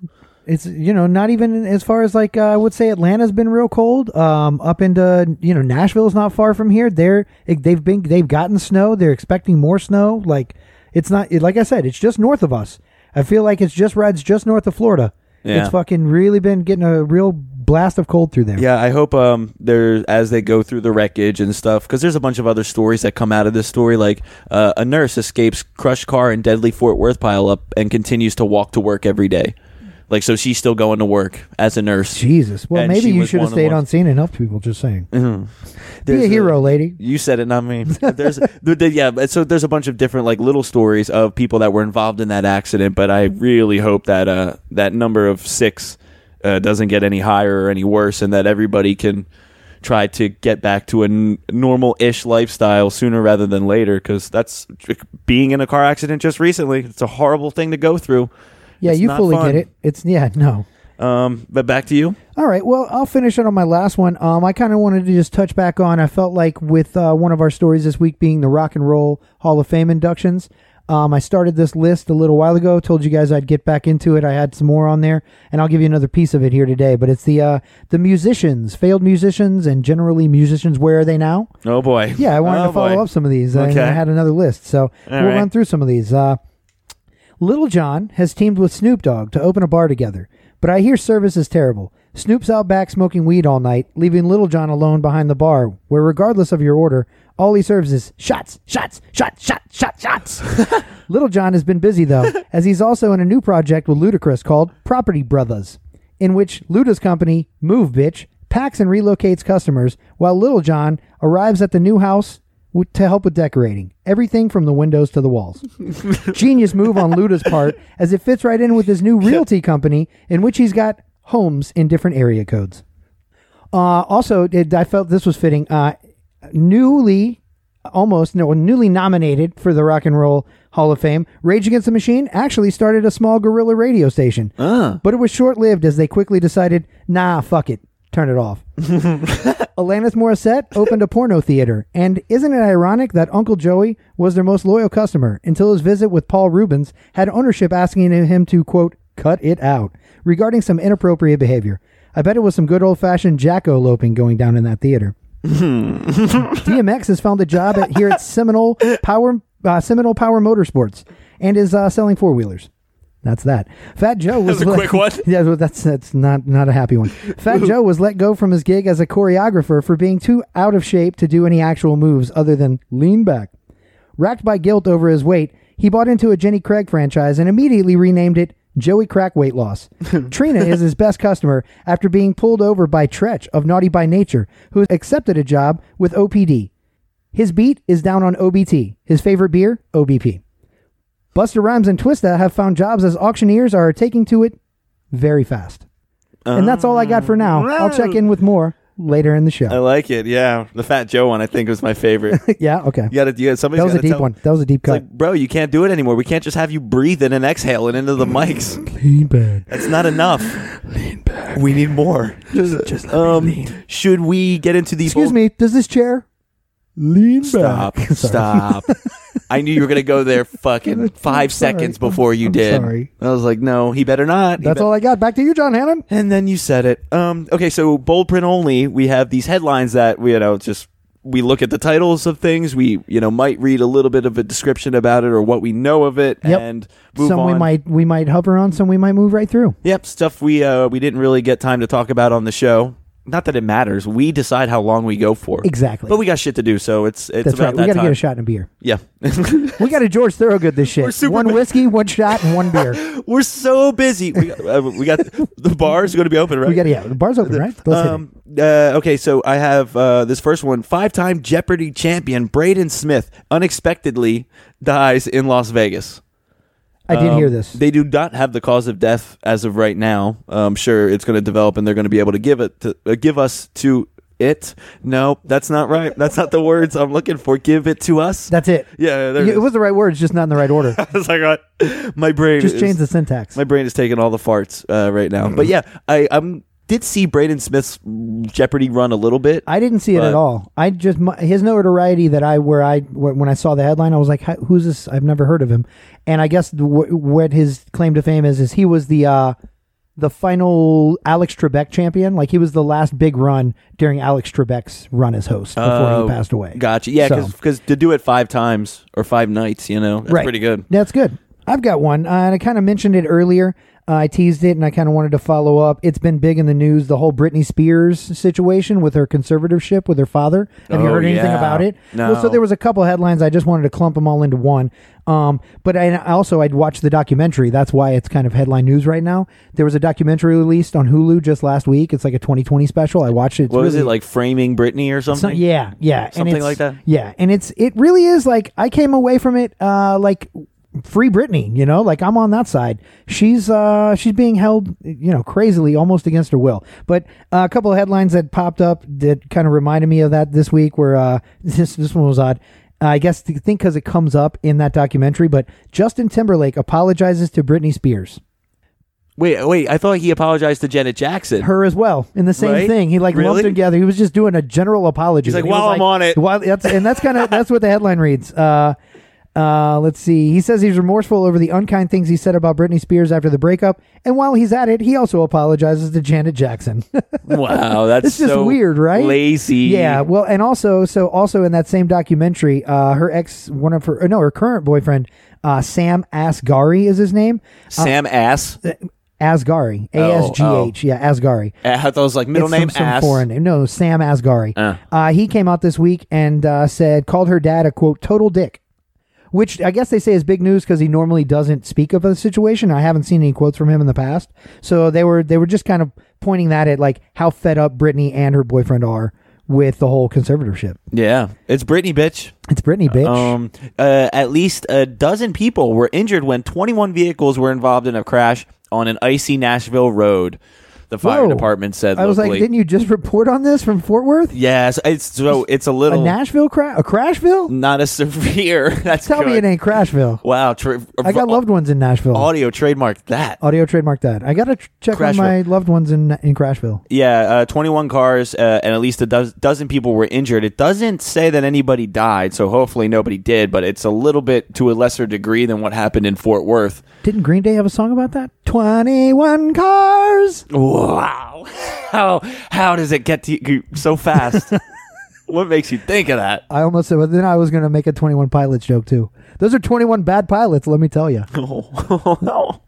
It's you know not even as far as like uh, I would say Atlanta's been real cold. Um, up into you know Nashville's not far from here. They're they've been they've gotten snow. They're expecting more snow. Like it's not like I said. It's just north of us. I feel like it's just rides just north of Florida. Yeah. It's fucking really been getting a real blast of cold through there. yeah, I hope um there as they go through the wreckage and stuff because there's a bunch of other stories that come out of this story. Like uh, a nurse escapes crushed car and deadly Fort Worth pileup and continues to walk to work every day. Like so, she's still going to work as a nurse. Jesus. Well, And maybe she you was should have one of the stayed on scene and helped people. Just saying. Be There's a hero, lady. You said it, not me. There's, there- there- yeah. but So there's a bunch of different like little stories of people that were involved in that accident, but I really hope that uh that number of six uh, doesn't get any higher or any worse, and that everybody can try to get back to a n- normal-ish lifestyle sooner rather than later. Because that's being in a car accident just recently. It's a horrible thing to go through. Yeah, It's you fully fun. get it. It's yeah, no. Um, but back to you. All right. Well, I'll finish it on my last one. Um, I kind of wanted to just touch back on. I felt like with uh, one of our stories this week being the Rock and Roll Hall of Fame inductions. Um, I started this list a little while ago. Told you guys I'd get back into it. I had some more on there, and I'll give you another piece of it here today. But it's the uh, the musicians, failed musicians, and generally musicians. Where are they now? Oh boy. Yeah, I wanted Oh, to follow boy. up some of these. and Okay. I had another list, so we'll right. run through some of these. Uh, Lil Jon has teamed with Snoop Dogg to open a bar together, but I hear service is terrible. Snoop's out back smoking weed all night, leaving Lil Jon alone behind the bar, where regardless of your order, all he serves is shots, shots, shots, shots, shots, shots. Lil Jon has been busy though, as he's also in a new project with Ludacris called Property Brothers, in which Luda's company, Move Bitch, packs and relocates customers, while Lil Jon arrives at the new house w- to help with decorating. Everything from the windows to the walls. Genius move on Luda's part, as it fits right in with his new realty company, in which he's got homes in different area codes. Uh, also, it, I felt this was fitting. Uh, newly, almost no, newly nominated for the Rock and Roll Hall of Fame, Rage Against the Machine actually started a small guerrilla radio station, ah. but it was short lived as they quickly decided, nah, fuck it, turn it off. Alanis Morissette opened a porno theater, and isn't it ironic that Uncle Joey was their most loyal customer until his visit with Paul Reubens had ownership asking him to, quote, cut it out regarding some inappropriate behavior. I bet it was some good old fashioned jack-o'-loping going down in that theater. DMX has found a job at, here at Seminole Power uh, Seminole Power Motorsports and is uh, selling four wheelers. That's that. Fat Joe was That was a quick one. Yeah, well, that's that's not not a happy one. Fat Joe was let go from his gig as a choreographer for being too out of shape to do any actual moves other than lean back. Racked by guilt over his weight, he bought into a Jenny Craig franchise and immediately renamed it Joey Crack Weight Loss. Trina is his best customer after being pulled over by Treach of Naughty by Nature, who accepted a job with OPD. His beat is down on OBT. His favorite beer, OBP. Busta Rhymes and Twista have found jobs as auctioneers are taking to it very fast. and that's all I got for now. I'll check in with more later in the show. I like it. Yeah, the Fat Joe one I think was my favorite. yeah, okay. You gotta, you gotta somebody. That was a deep one. That was a deep cut. like, bro, you can't do it anymore. We can't just have you breathing and exhaling into the mics. Lean back. That's not enough. Lean back. We need more. Just, just um, should we get into the Excuse me, does this chair lean Stop. back? Stop. I knew you were gonna go there fucking five seconds before you I'm did. sorry. I was like, no, he better not. He That's bet- all I got. Back to you, John Hannon. And then you said it. Um, okay, so bold print only. We have these headlines that we, you know, just we look at the titles of things. We, you know, might read a little bit of a description about it or what we know of it, Yep. and move some on. we might we might hover on, some we might move right through. Yep, stuff we uh we didn't really get time to talk about on the show. Not that it matters. We decide how long we go for. Exactly. But we got shit to do, so it's it's That's about right. We got to time. get a shot and a beer. Yeah. We got a George Thorogood this shit. super One whiskey, one shot, and one beer. We're so busy. We got, uh, we got the bars going to be open, right? We got yeah. The bar's open, right? Um, uh, okay, so I have uh, this first one. Five-time Jeopardy champion Brayden Smith unexpectedly dies in Las Vegas. I did Um, hear this. They do not have the cause of death as of right now. I'm sure it's going to develop, and they're going to be able to give it to uh, give us to it. No, that's not right. That's not the words I'm looking for. Give it to us. That's it. yeah, there it it was the right words, just not in the right order. I was like, what? my brain just is- change the syntax. my brain is taking all the farts uh, right now. But yeah, I I'm, did see Brayden Smith's Jeopardy run a little bit. I didn't see it But- at all. I just my, his notoriety that I where I wh- when I saw the headline, I was like, "Hi- "Who's this? I've never heard of him." And I guess the, wh- what his claim to fame is is he was the uh, the final Alex Trebek champion. Like he was the last big run during Alex Trebek's run as host before Oh, he passed away. Gotcha. Yeah, So- because to do it five times or five nights, you know, that's pretty good. That's good. I've got one, uh, and I kind of mentioned it earlier. Uh, I teased it, and I kind of wanted to follow up. It's been big in the news, the whole Britney Spears situation with her conservatorship with her father. Have you Oh, heard anything yeah. about it? No. Well, so there was a couple headlines. I just wanted to clump them all into one. Um, but I I also I'd watched the documentary. That's why it's kind of headline news right now. There was a documentary released on Hulu just last week. It's like a 2020 special. I watched it. It's What was really- it like? Framing Britney or so- something? yeah, yeah, and Something it's- like that? Yeah, and it's it really is like I came away from it uh like free Britney, you know, like I'm on that side. She's uh she's being held, you know, crazily almost against her will. But uh, a couple of headlines that popped up that kind of reminded me of that this week were uh this this one was odd. I guess to think because it comes up in that documentary, but Justin Timberlake apologizes to Britney Spears Wait, wait. I thought he apologized to Janet Jackson. Her as well in the same Right? thing. He like Really? lumped together. He was just doing a general apology. He's like, "While I'm on it." While, that's, and that's kind of that's what the headline reads. Uh, uh, let's see. He says he's remorseful over the unkind things he said about Britney Spears after the breakup, and while he's at it, he also apologizes to Janet Jackson. wow, that's it's just so weird, right? Lazy. Yeah. Well, and also, so also in that same documentary, uh, her ex, one of her, uh, no, her current boyfriend, uh, Sam Asghari is his name. Sam Ass. Asghari, A Oh, S G H, yeah, Asghari. I thought it was like middle It's name some, some Ass. foreign name. No, Sam Asghari. Uh. Uh, he came out this week and uh, said called her dad a quote total dick, which I guess they say is big news because he normally doesn't speak of the situation. I haven't seen any quotes from him in the past, so they were they were just kind of pointing that at like how fed up Britney and her boyfriend are with the whole conservatorship. Yeah, it's Britney, bitch. It's Britney, bitch. Um, uh, at least a dozen people were injured when 21 vehicles were involved in a crash on an icy Nashville road. The fire Whoa. department said. I was like, didn't you just report on this from Fort Worth? Yes, it's so it's a A little Nashville crash? A Crashville? not as severe. That's Tell me good. it ain't Crashville. Wow, tra- I got loved ones in Nashville. audio trademark that. Audio trademark that. I got to tr- check on my loved ones in in Crashville. Yeah, uh, 21 cars uh, and at least a doz- dozen people were injured. It doesn't say that anybody died, so hopefully nobody did, but it's a little bit to a lesser degree than what happened in Fort Worth. Didn't Green Day have a song about that? 21 cars. Wow. How how does it get to you so fast? what makes you think of that? I almost said, but then I was going to make a 21 pilots joke too. Those are 21 bad pilots, let me tell you. no.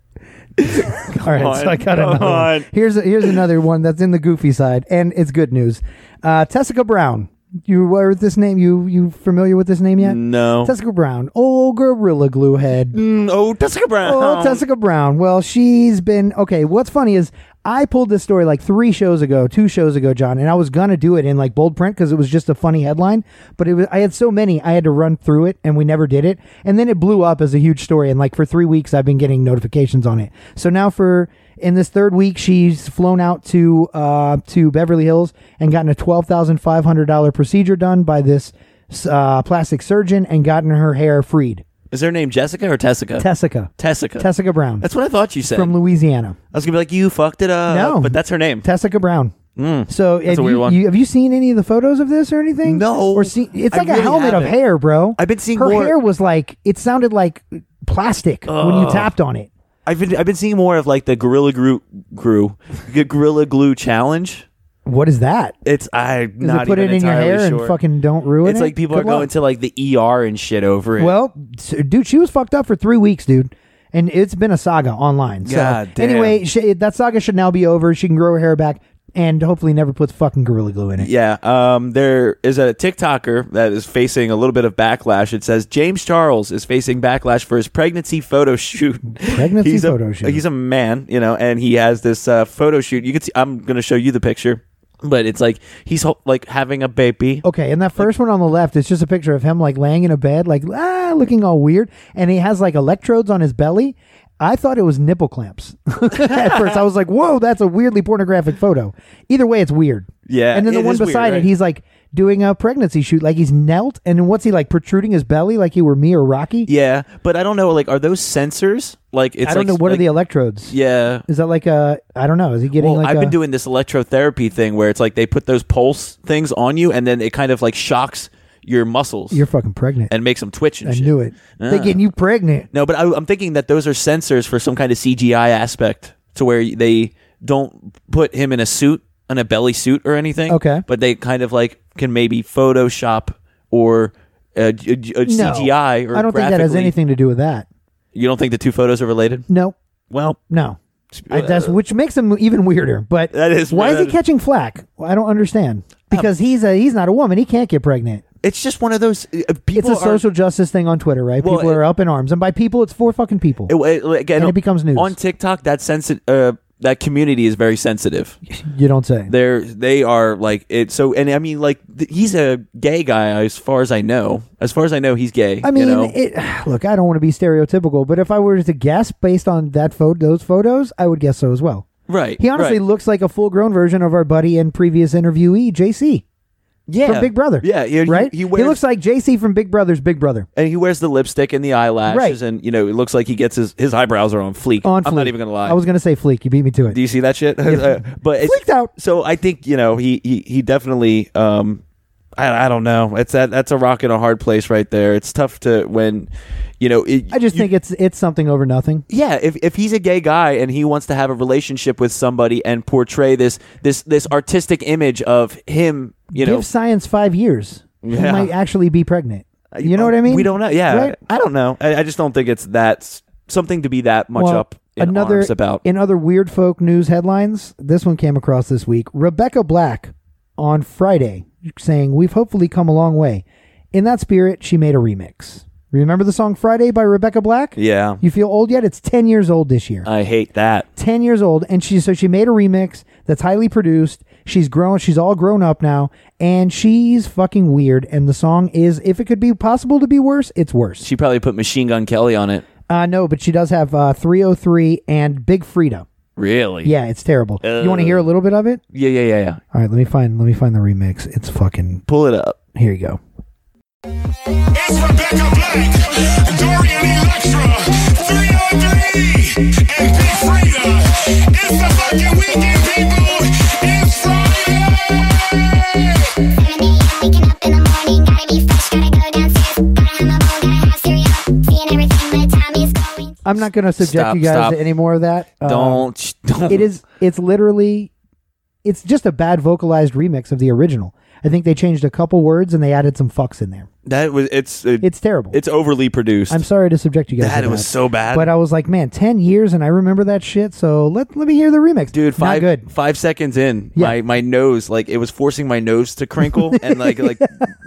All right, so I got another one. on. Here's here's another one that's in the goofy side, and it's good news. Uh, Tessica Brown. You were with this name? You you familiar with this name yet? No. Tessica Brown. Oh, gorilla glue head. Mm, oh, Tessica Brown. Oh, Tessica Brown. Well, she's been okay. What's funny is I pulled this story like three shows ago, two shows ago, John, and I was gonna do it in like bold print because it was just a funny headline. But it was I had so many, I had to run through it, and we never did it. And then it blew up as a huge story, and like for three weeks, I've been getting notifications on it. So now for in this third week, she's flown out to uh, to Beverly Hills and gotten a twelve thousand five hundred dollar procedure done by this uh, plastic surgeon and gotten her hair freed. Is her name Jessica or Tessica? Tessica. Tessica. Tessica Brown. That's what I thought you said. from Louisiana. I was gonna be like, you fucked it up. No. but that's her name. Tessica Brown. Mm. So have a weird you, one. you- have you seen any of the photos of this or anything? No. Or see, it's I like a really helmet of haven't. hair, bro. I've been seeing her more- hair was like it sounded like plastic when you tapped on it. I've been I've been seeing more of like the Gorilla Glue, Glue, Gorilla Glue challenge. What is that? It's I Is not it put even it in your entirely hair sure. and fucking don't ruin it? It's like people Good are going luck. to like the ER and shit over it. Well, s- dude, she was fucked up for three weeks, dude. And it's been a saga online. So God damn. anyway, that saga should now be over. She can grow her hair back and hopefully never puts fucking gorilla glue in it. Yeah, um, there is a TikToker that is facing a little bit of backlash. It says James Charles is facing backlash for his pregnancy photo shoot. Pregnancy he's photo a, shoot. He's a man, you know, and he has this uh, photo shoot. You can see. I'm going to show you the picture, but it's like he's ho- like having a baby. Okay, and that first one on the left is just a picture of him like laying in a bed, like ah, looking all weird, and he has like electrodes on his belly. I thought it was nipple clamps at first. I was like, "Whoa, that's a weirdly pornographic photo." Either way, it's weird. Yeah, and then the one is weird, beside right? it, he's like doing a pregnancy shoot, like he's knelt, and then what's he like protruding his belly, like he were me or Rocky? Yeah, but I don't know. Like, are those sensors? Like, it's I don't like, know what are the electrodes. Yeah. Is that like a? I don't know. Is he getting Well, like I've a, been doing this electrotherapy thing where it's like they put those pulse things on you, and then it kind of like shocks your muscles You're fucking pregnant. and makes them twitch and I shit. knew it. Ah. They getting you pregnant. No, but I, I'm thinking that those are sensors for some kind of CGI aspect to where they don't put him in a suit, in a belly suit or anything. Okay. But they kind of like can maybe Photoshop or uh, a, a- a No, CGI or I don't think that has graphically- anything to do with that. You don't think the two photos are related? No, Well, No. I, that's which makes him even weirder. But That is- why is that he is- catching flack? Well, I don't understand. Because he's a he's not a woman. He can't get pregnant. it's just one of those uh, It's a social justice thing on Twitter, right? Well, people it- are up in arms, and by people, it's four fucking people. It, it, again, And it becomes news. on TikTok. That sensi- uh, that community is very sensitive. you don't say. They're they are like it. So and I mean like th- he's a gay guy as far as I know. As far as I know, he's gay. I mean, you know? it, look, I don't want to be stereotypical, but if I were to guess based on that photo, those photos, I would guess so as well. right? He honestly right. looks like a full grown version of our buddy and previous interviewee, JC. Yeah. from Big Brother. Yeah, yeah, he- right. he wears- looks like JC from Big Brother's Big Brother. and he wears the lipstick and the eyelashes, Right. and you know, it looks like he gets his his eyebrows are on fleek. On I'm not fleek. even gonna lie. I was gonna say fleek. You beat me to it. Do you see that shit? Uh, but it's, Freaked out. So I think you know he he he definitely. Um, I I don't know. It's that that's a rock in a hard place right there. It's tough to when, you know. It, I just you- think it's it's something over nothing. yeah, if, if he's a gay guy and he wants to have a relationship with somebody and portray this this this artistic image of him, you Give know, give science five years. Yeah. might actually be pregnant. You know what I mean? We don't know. Yeah, Right? I don't know. I, I just don't think it's that something to be that much Well, up in another about. in other weird folk news headlines. This one came across this week. Rebecca Black on Friday saying, "We've hopefully come a long way." In that spirit, she made a remix. Remember the song "Friday" by Rebecca Black? yeah, You feel old yet? It's ten years old this year. I hate that. 10 years old and she so she made a remix that's highly produced she's grown she's all grown up now and she's fucking weird and the song is if it could be possible to be worse it's worse She probably put Machine Gun Kelly on it. uh no but she does have uh 3OH!3 and Big Freedia Really? yeah it's terrible you want to hear a uh, little bit of it Yeah, yeah, yeah, yeah. all right let me find let me find the remix it's fucking Pull it up. here you go It's Rebecca Black, Dorian Electra, 3OH!3, and Big Freedia. It's the fucking weekend, people. It's Friday. i'm not gonna subject Stop, you guys stop. to any more of that Uh, don't don't. it is it's literally it's just a bad vocalized remix of the original i think they changed a couple words and they added some fucks in there that was it's it, it's terrible it's overly produced. I'm sorry to subject you guys That to it was so bad. But I was like, man, 10 years and I remember that shit. So let, let me hear the remix. Dude, Not five good. five seconds in, Yeah. my my nose like it was forcing my nose to crinkle, and like like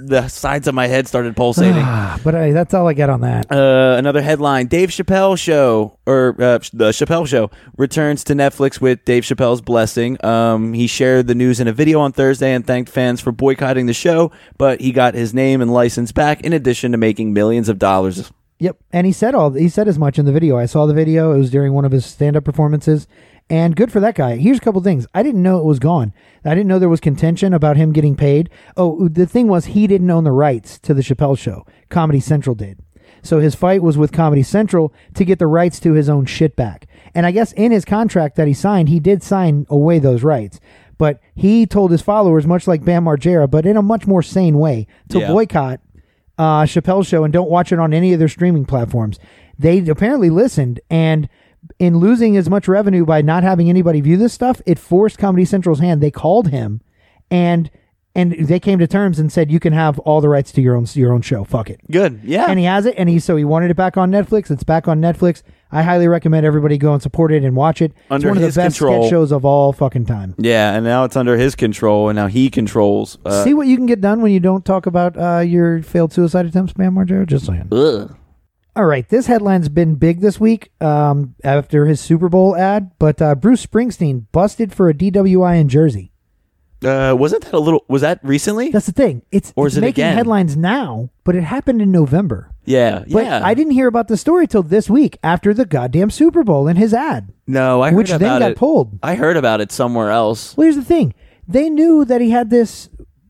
the sides of my head started pulsating. Ah, but I, that's all I got on that. Uh, another headline: Dave Chappelle show or uh, the Chappelle show returns to Netflix with Dave Chappelle's blessing. Um, he shared the news in a video on Thursday and thanked fans for boycotting the show, but he got his name and license back in addition to making millions of dollars. Yep. And he said all he said as much in the video. I saw the video. It was during one of his stand up performances. And good for that guy. Here's a couple things. I didn't know it was gone. I didn't know there was contention about him getting paid. Oh, the thing was he didn't own the rights to the Chappelle show. Comedy Central did. So his fight was with Comedy Central to get the rights to his own shit back. And I guess in his contract that he signed, he did sign away those rights. But he told his followers, much like Bam Margera, but in a much more sane way, to Yeah. boycott uh, Chappelle's show and don't watch it on any of their streaming platforms. They apparently listened, and in losing as much revenue by not having anybody view this stuff, it forced Comedy Central's hand. They called him, and and they came to terms and said you can have all the rights to your own your own show. Fuck it. Good, yeah. And he has it, and he so he wanted it back on Netflix. It's back on Netflix. I highly recommend everybody go and support it and watch it. Under it's one of the best control. sketch shows of all fucking time. yeah, and now it's under his control, and now he controls. Uh, See what you can get done when you don't talk about uh, your failed suicide attempts, Bam Margera. Just saying. ugh. All right, this headline's been big this week um, after his Super Bowl ad, but uh, Bruce Springsteen busted for a DWI in Jersey. Uh, wasn't that a little? Was that recently? That's the thing. It's, Or it's is it making again? headlines now, but it happened in November. yeah, But yeah. I didn't hear about the story till this week after the goddamn Super Bowl and his ad, no, I heard which then got it. pulled. I heard about it somewhere else. Well, here's the thing. They knew that he had this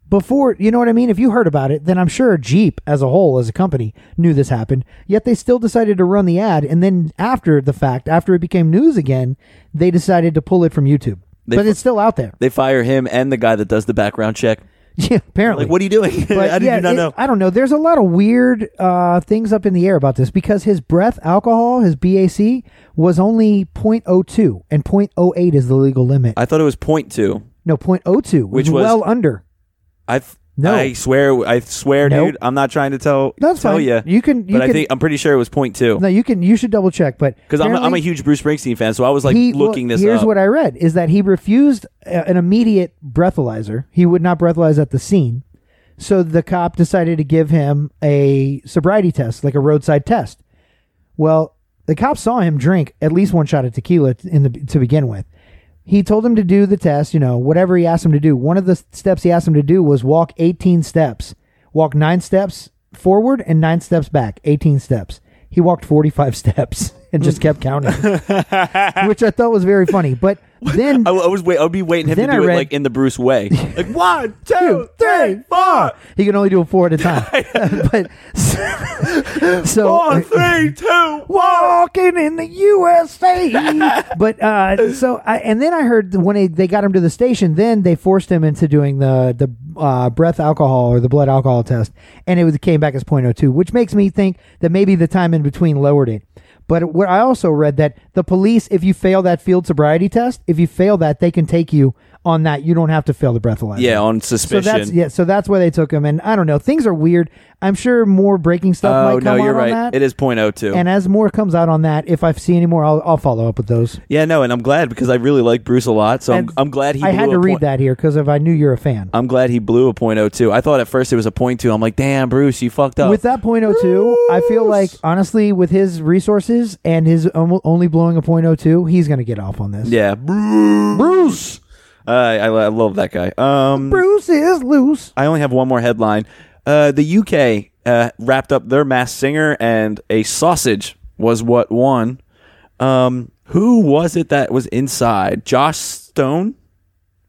before, you know what I mean? If you heard about it, then I'm sure Jeep as a whole, as a company, knew this happened. Yet they still decided to run the ad. And then after the fact, after it became news again, they decided to pull it from YouTube. They but it's still out there. They fire him and the guy that does the background check. Yeah, apparently. Like, what are you doing? But How did yeah, you not it- know? I don't know. There's a lot of weird uh, things up in the air about this because his breath alcohol, his BAC, was only 0.02, and 0.08 is the legal limit. I thought it was point two. no, 0.02, Which which was- well under. I th- No. I swear, I swear, Nope. dude. I'm not trying to tell That's tell fine. you. You can- you but I can- think I'm pretty sure it was point two. No, you can. You should double check, but Because I'm, a- I'm a apparently huge Bruce Springsteen fan, so I was like he- well, looking this Here's up. what I read: is that he refused a- an immediate breathalyzer. He would not breathalyze at the scene, so the cop decided to give him a sobriety test, like a roadside test. Well, the cop saw him drink at least one shot of tequila t- in the to begin with. He told him to do the test, you know, whatever he asked him to do. One of the steps he asked him to do was walk 18 steps, walk nine steps forward and nine steps back, 18 steps. He walked 45 steps and just kept counting, which I thought was very funny. But then I, I was wait. I would be waiting him to Then do I it read- like in the Bruce way. Like one, two, three, four. He can only do it four at a time. but so One, three, two, walking in the USA. but uh, so I, and then I heard when they, they got him to the station, then they forced him into doing the the uh, breath alcohol or the blood alcohol test, and it was, came back as 0.02, which makes me think that maybe the time in between lowered it. But what I also read that the police, if you fail that field sobriety test, if you fail that, they can take you on that. You don't have to fail the breathalyzer. Yeah, on So suspicion. that's yeah. So that's why they took him, and I don't know. Things are weird. I'm sure more breaking stuff Oh might no, come you're out right. on that. It is .02. And as more comes out on that, if I see any more, I'll, I'll follow up with those. yeah, no, and I'm glad because I really like Bruce a lot. So I'm, I'm glad he. I had to read point- that here because if I knew you're a fan. I'm glad he blew a .02. I thought at first it was a .2. I'm like, damn, Bruce, you fucked up. With that .02, I feel like honestly, with his resources and his only blowing a .02, he's going to get off on this. yeah, Bruce. Bruce. Uh, I, I love that guy. Um, Bruce is loose. I only have one more headline. Uh, the UK uh, wrapped up their Masked Singer, and a sausage was what won. Um, who was it that was inside? Joss Stone.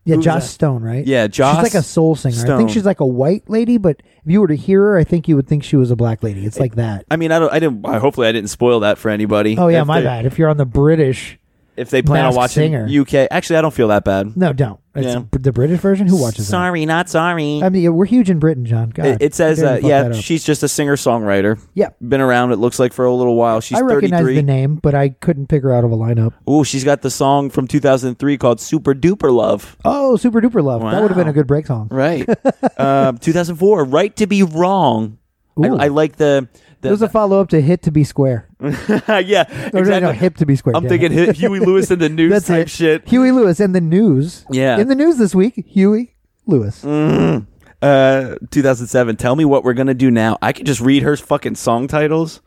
Yeah, Who's Joss that? Stone, right? Yeah, Joss She's like a soul singer. I Stone. think she's like a white lady, but if you were to hear her, I think you would think she was a black lady. It's like that. I mean, I don't. I didn't. I- Hopefully, I didn't spoil that for anybody. Oh yeah, If my they- bad. If you're on the British, If they plan on Masked watching Singer. UK, actually, I don't feel that bad. no, don't. It's Yeah. the British version. Who watches that? Sorry, not sorry. I mean, yeah, we're huge in Britain, John. God, It, it says, uh, yeah, she's just a singer songwriter. Yeah. been around. It looks like for a little while. She's I recognize 33. the name, but I couldn't pick her out of a lineup. Ooh, she's got the song from 2003 called "Super Duper Love." Oh, Super Duper Love. That would have been a good break song. Right. um, 2004, "Right to Be Wrong." I, Ooh. I like the. the It was a follow up to Hit to Be Square. yeah, No, exactly. no, Hip to Be Square. I'm thinking. Huey Lewis and the news That's type it. shit. Huey Lewis and the news. Yeah. In the news this week, Huey Lewis. Mm. Uh, 2007. Tell me what we're gonna do now. I could just read her fucking song titles.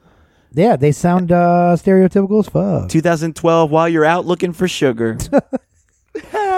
Yeah, they sound uh, stereotypical as fuck. 2012. While you're out looking for sugar.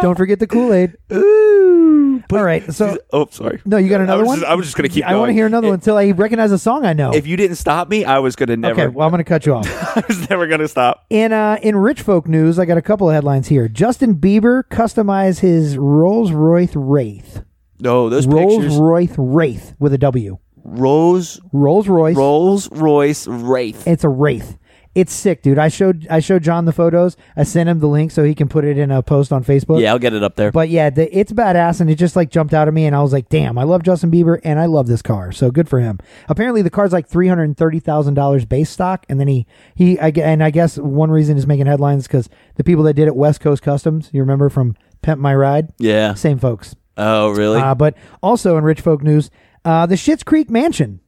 Don't forget the Kool Aid. Ooh. All right, so oh, sorry. no, you got another I was one. Just, I was just gonna keep. I want to going. hear another one until I recognize a song I know. If you didn't stop me, I was gonna never. okay, well, I'm going to cut you off. I was never gonna stop. In uh, in rich folk news, I got a couple of headlines here. Justin Bieber customized his Rolls Royce Wraith. No, those Rolls Royce Wraith with a W. Rolls Rolls Royce. Rolls Royce Wraith. It's a Wraith. It's sick, dude. I showed I showed John the photos. I sent him the link so he can put it in a post on Facebook. Yeah, I'll get it up there. But yeah, the, it's badass, and it just like jumped out at me, and I was like, "Damn, I love Justin Bieber, and I love this car." So good for him. Apparently, the car's like three hundred thirty thousand dollars base stock, and then he he I, and I guess one reason is making headlines because the people that did it, West Coast Customs, you remember from Pimp My Ride, yeah. same folks. Oh, really? Uh, but also in rich folk news, uh, the Schitt's Creek mansion,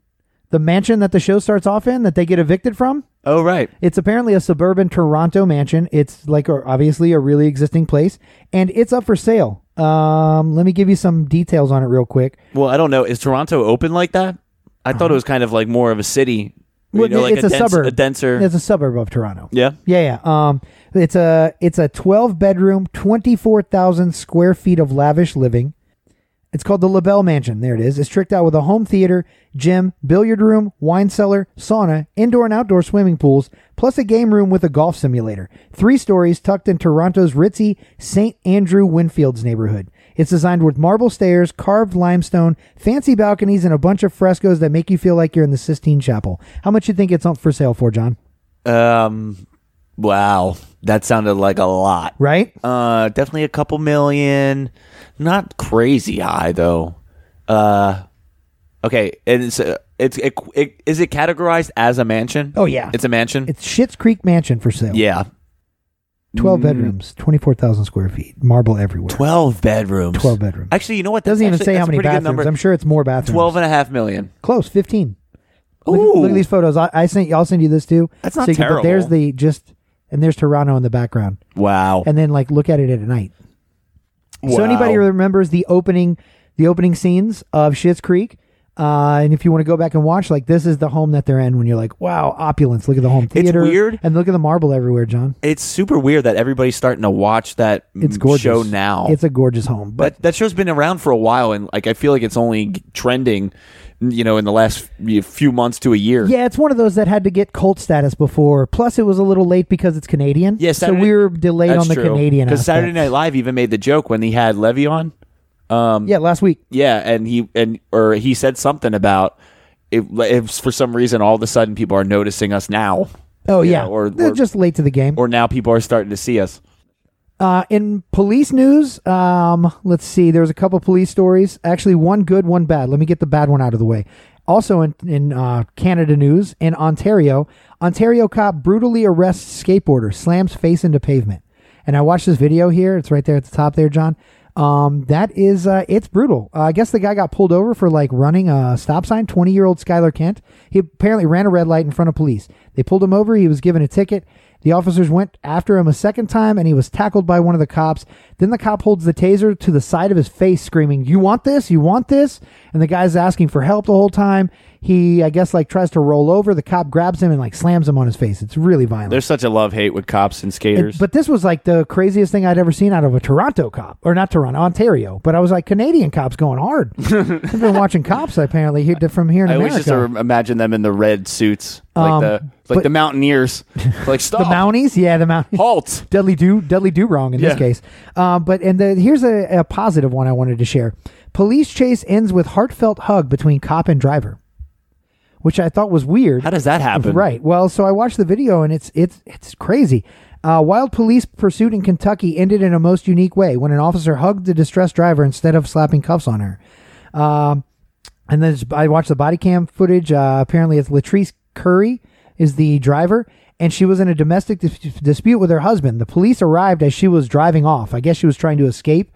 the mansion that the show starts off in, that they get evicted from. Oh, right. It's apparently a suburban Toronto mansion. It's like a, obviously a really existing place, and it's up for sale. Um, let me give you some details on it real quick. Well, I don't know. Is Toronto open like that? I thought it was kind of like more of a city. You Well, know, like it's a, dense- suburb. a denser. It's a suburb of Toronto. yeah. Yeah, yeah. Um, it's a it's a twelve bedroom, twenty four thousand square feet of lavish living. It's called the LaBelle Mansion. There it is. It's tricked out with a home theater, gym, billiard room, wine cellar, sauna, indoor and outdoor swimming pools, plus a game room with a golf simulator. Three stories tucked in Toronto's ritzy St. Andrew Windfields neighborhood. It's designed with marble stairs, carved limestone, fancy balconies, and a bunch of frescoes that make you feel like you're in the Sistine Chapel. How much you think it's on for sale for, John? Um. Wow, that sounded like a lot. Right? Uh, definitely a couple million. Not crazy high though. Uh, okay, and it's uh, it's it, it, is it categorized as a mansion? Oh, yeah. it's a mansion. It's Schitt's Creek Mansion for sale. yeah, 12 bedrooms, 24,000 square feet, marble everywhere. twelve bedrooms. 12 bedrooms. Actually, you know what? Doesn't That's even actually- say how many bathrooms. number. I'm sure it's more bathrooms. Twelve and a half million. Close, 15. Look, look at these photos. I, I sent I'll send you this too. That's not you can- but there's the just and there's Toronto in the background. Wow. And then like look at it at night. Wow. So anybody remembers the opening the opening scenes of Schitt's Creek uh, and if you want to go back and watch, like this is the home that they're in when you're like, wow, opulence. Look at the home theater. It's weird. And look at the marble everywhere, John. It's super weird that everybody's starting to watch that It's gorgeous. show now. It's a gorgeous home. But that that show's been around for a while, and like I feel like it's only trending you know, in the last few months to a year. Yeah, it's one of those that had to get cult status before. Plus, it was a little late because it's Canadian. Yeah, so we were delayed on the true. Canadian. Because Saturday. Night Live even made the joke when he had Levy on. Um, Yeah, last week. Yeah, and he and or he said something about it, if for some reason all of a sudden people are noticing us now. Oh yeah, know, or- they're or- just late to the game. Or now people are starting to see us. Uh, in police news, um, let's see. There was a couple police stories. Actually, one good, one bad. Let me get the bad one out of the way. Also, in in uh, Canada news, in Ontario, Ontario cop brutally arrests skateboarder, slams face into pavement. And I watched this video here. It's right there at the top there, John. Um, that is, uh, it's brutal. Uh, I guess the guy got pulled over for like running a stop sign. Twenty year old Skylar Kent. He apparently ran a red light in front of police. They pulled him over. He was given a ticket. The officers went after him a second time and he was tackled by one of the cops. Then the cop holds the taser to the side of his face, screaming, You want this? You want this? And the guy's asking for help the whole time. He, I guess, like tries to roll over. The cop grabs him and like slams him on his face. It's really violent. There's such a love hate with cops and skaters. It- but this was like the craziest thing I'd ever seen out of a Toronto cop, or not Toronto, Ontario. But I was like, Canadian cops going hard. I've been watching cops apparently here from here in I always just imagine them in the red suits, like Um, the like but- the Mountaineers. like stuff. the Mounties, yeah, the Mounties. halt. Dudley do Dudley do wrong in Yeah. this case. Um, but and the, here's a, a positive one I wanted to share. Police chase ends with heartfelt hug between cop and driver, which I thought was weird. How does that happen? Right. Well, so I watched the video and it's it's it's crazy. Uh, wild police pursuit in Kentucky ended in a most unique way when an officer hugged the distressed driver instead of slapping cuffs on her. Um, and then I watched the body cam footage. Uh, apparently, it's Latrice Curry is the driver, and she was in a domestic dis- dispute with her husband. The police arrived as she was driving off. I guess she was trying to escape,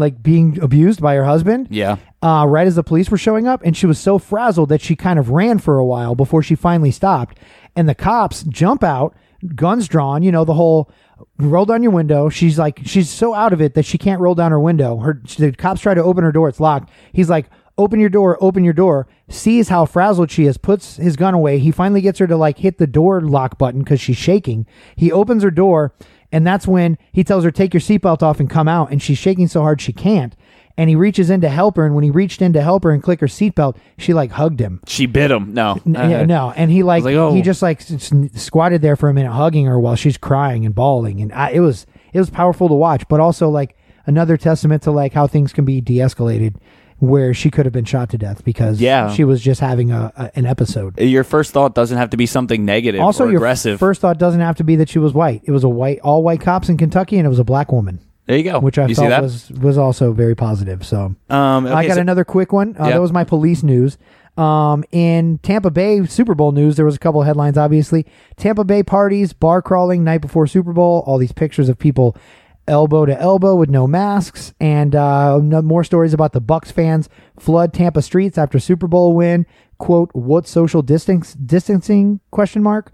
like being abused by her husband. Yeah. Uh, right as the police were showing up, and she was so frazzled that she kind of ran for a while before she finally stopped. And the cops jump out, guns drawn. You know the whole roll down your window. She's like she's so out of it that she can't roll down her window. Her the cops try to open her door. It's locked. He's like. Open your door, open your door. Sees how frazzled she is, puts his gun away. He finally gets her to like hit the door lock button because she's shaking. He opens her door, and that's when he tells her, Take your seatbelt off and come out. And she's shaking so hard she can't. And he reaches in to help her. And when he reached in to help her and click her seatbelt, she like hugged him. She bit him. No, N- yeah, Uh, no. And he like, like, oh. he just like s- s- squatted there for a minute, hugging her while she's crying and bawling. And I, it was it was powerful to watch, but also like another testament to like how things can be de-escalated, where she could have been shot to death because Yeah. she was just having a, a an episode. Your first thought doesn't have to be something negative Also, or your aggressive. first thought doesn't have to be that she was white. It was a white, all white cops in Kentucky, and it was a black woman, there you go. which I you thought was was also very positive. So Um, I got so- another quick one. Uh, Yep. That was my police news. Um, in Tampa Bay Super Bowl news, there was a couple of headlines. Obviously, Tampa Bay parties, bar crawling night before Super Bowl. All these pictures of people elbow to elbow with no masks, and uh, no more stories about the Bucs fans flood Tampa streets after Super Bowl win. Quote: What social distance distancing? Question mark.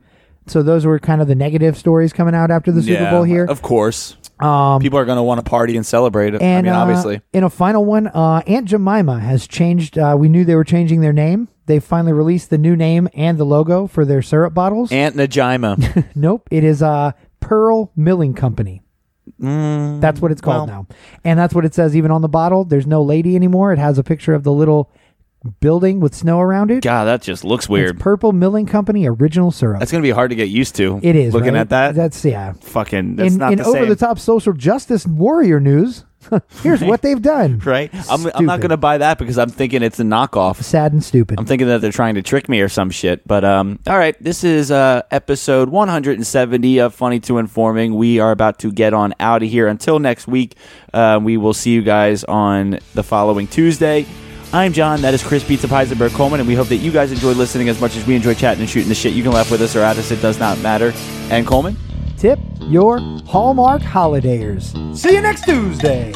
So those were kind of the negative stories coming out after the Super Yeah, Bowl here. Of course. Um, People are going to want to party and celebrate and I mean, uh, obviously. in a final one, uh, Aunt Jemima has changed. Uh, we knew they were changing their name. They finally released the new name and the logo for their syrup bottles. Aunt Najima. nope, it is uh, Pearl Milling Company. Mm, That's what it's called well. now, and that's what it says even on the bottle. There's no lady anymore. It has a picture of the little building with snow around it. God, that just looks weird. It's Purple Milling Company original syrup. That's going to be hard to get used to. it is Looking right? at that. That's yeah. fucking, that's in not in the over same. the top social justice warrior news, here's what they've done. Right? I'm, I'm not Stupid. going to buy that because I'm thinking it's a knockoff. Sad and stupid. I'm thinking that they're trying to trick me or some shit. But um, all right, this is uh, episode 170 of Funny to Informing. We are about to get on out of here. Until next week, uh, we will see you guys on the following Tuesday. I'm John. That is Chris Pizza Heisenberg Coleman, and we hope that you guys enjoy listening as much as we enjoy chatting and shooting the shit. You can laugh with us or at us; it does not matter. And Coleman, Tip your Hallmark holidayers. See you next Tuesday.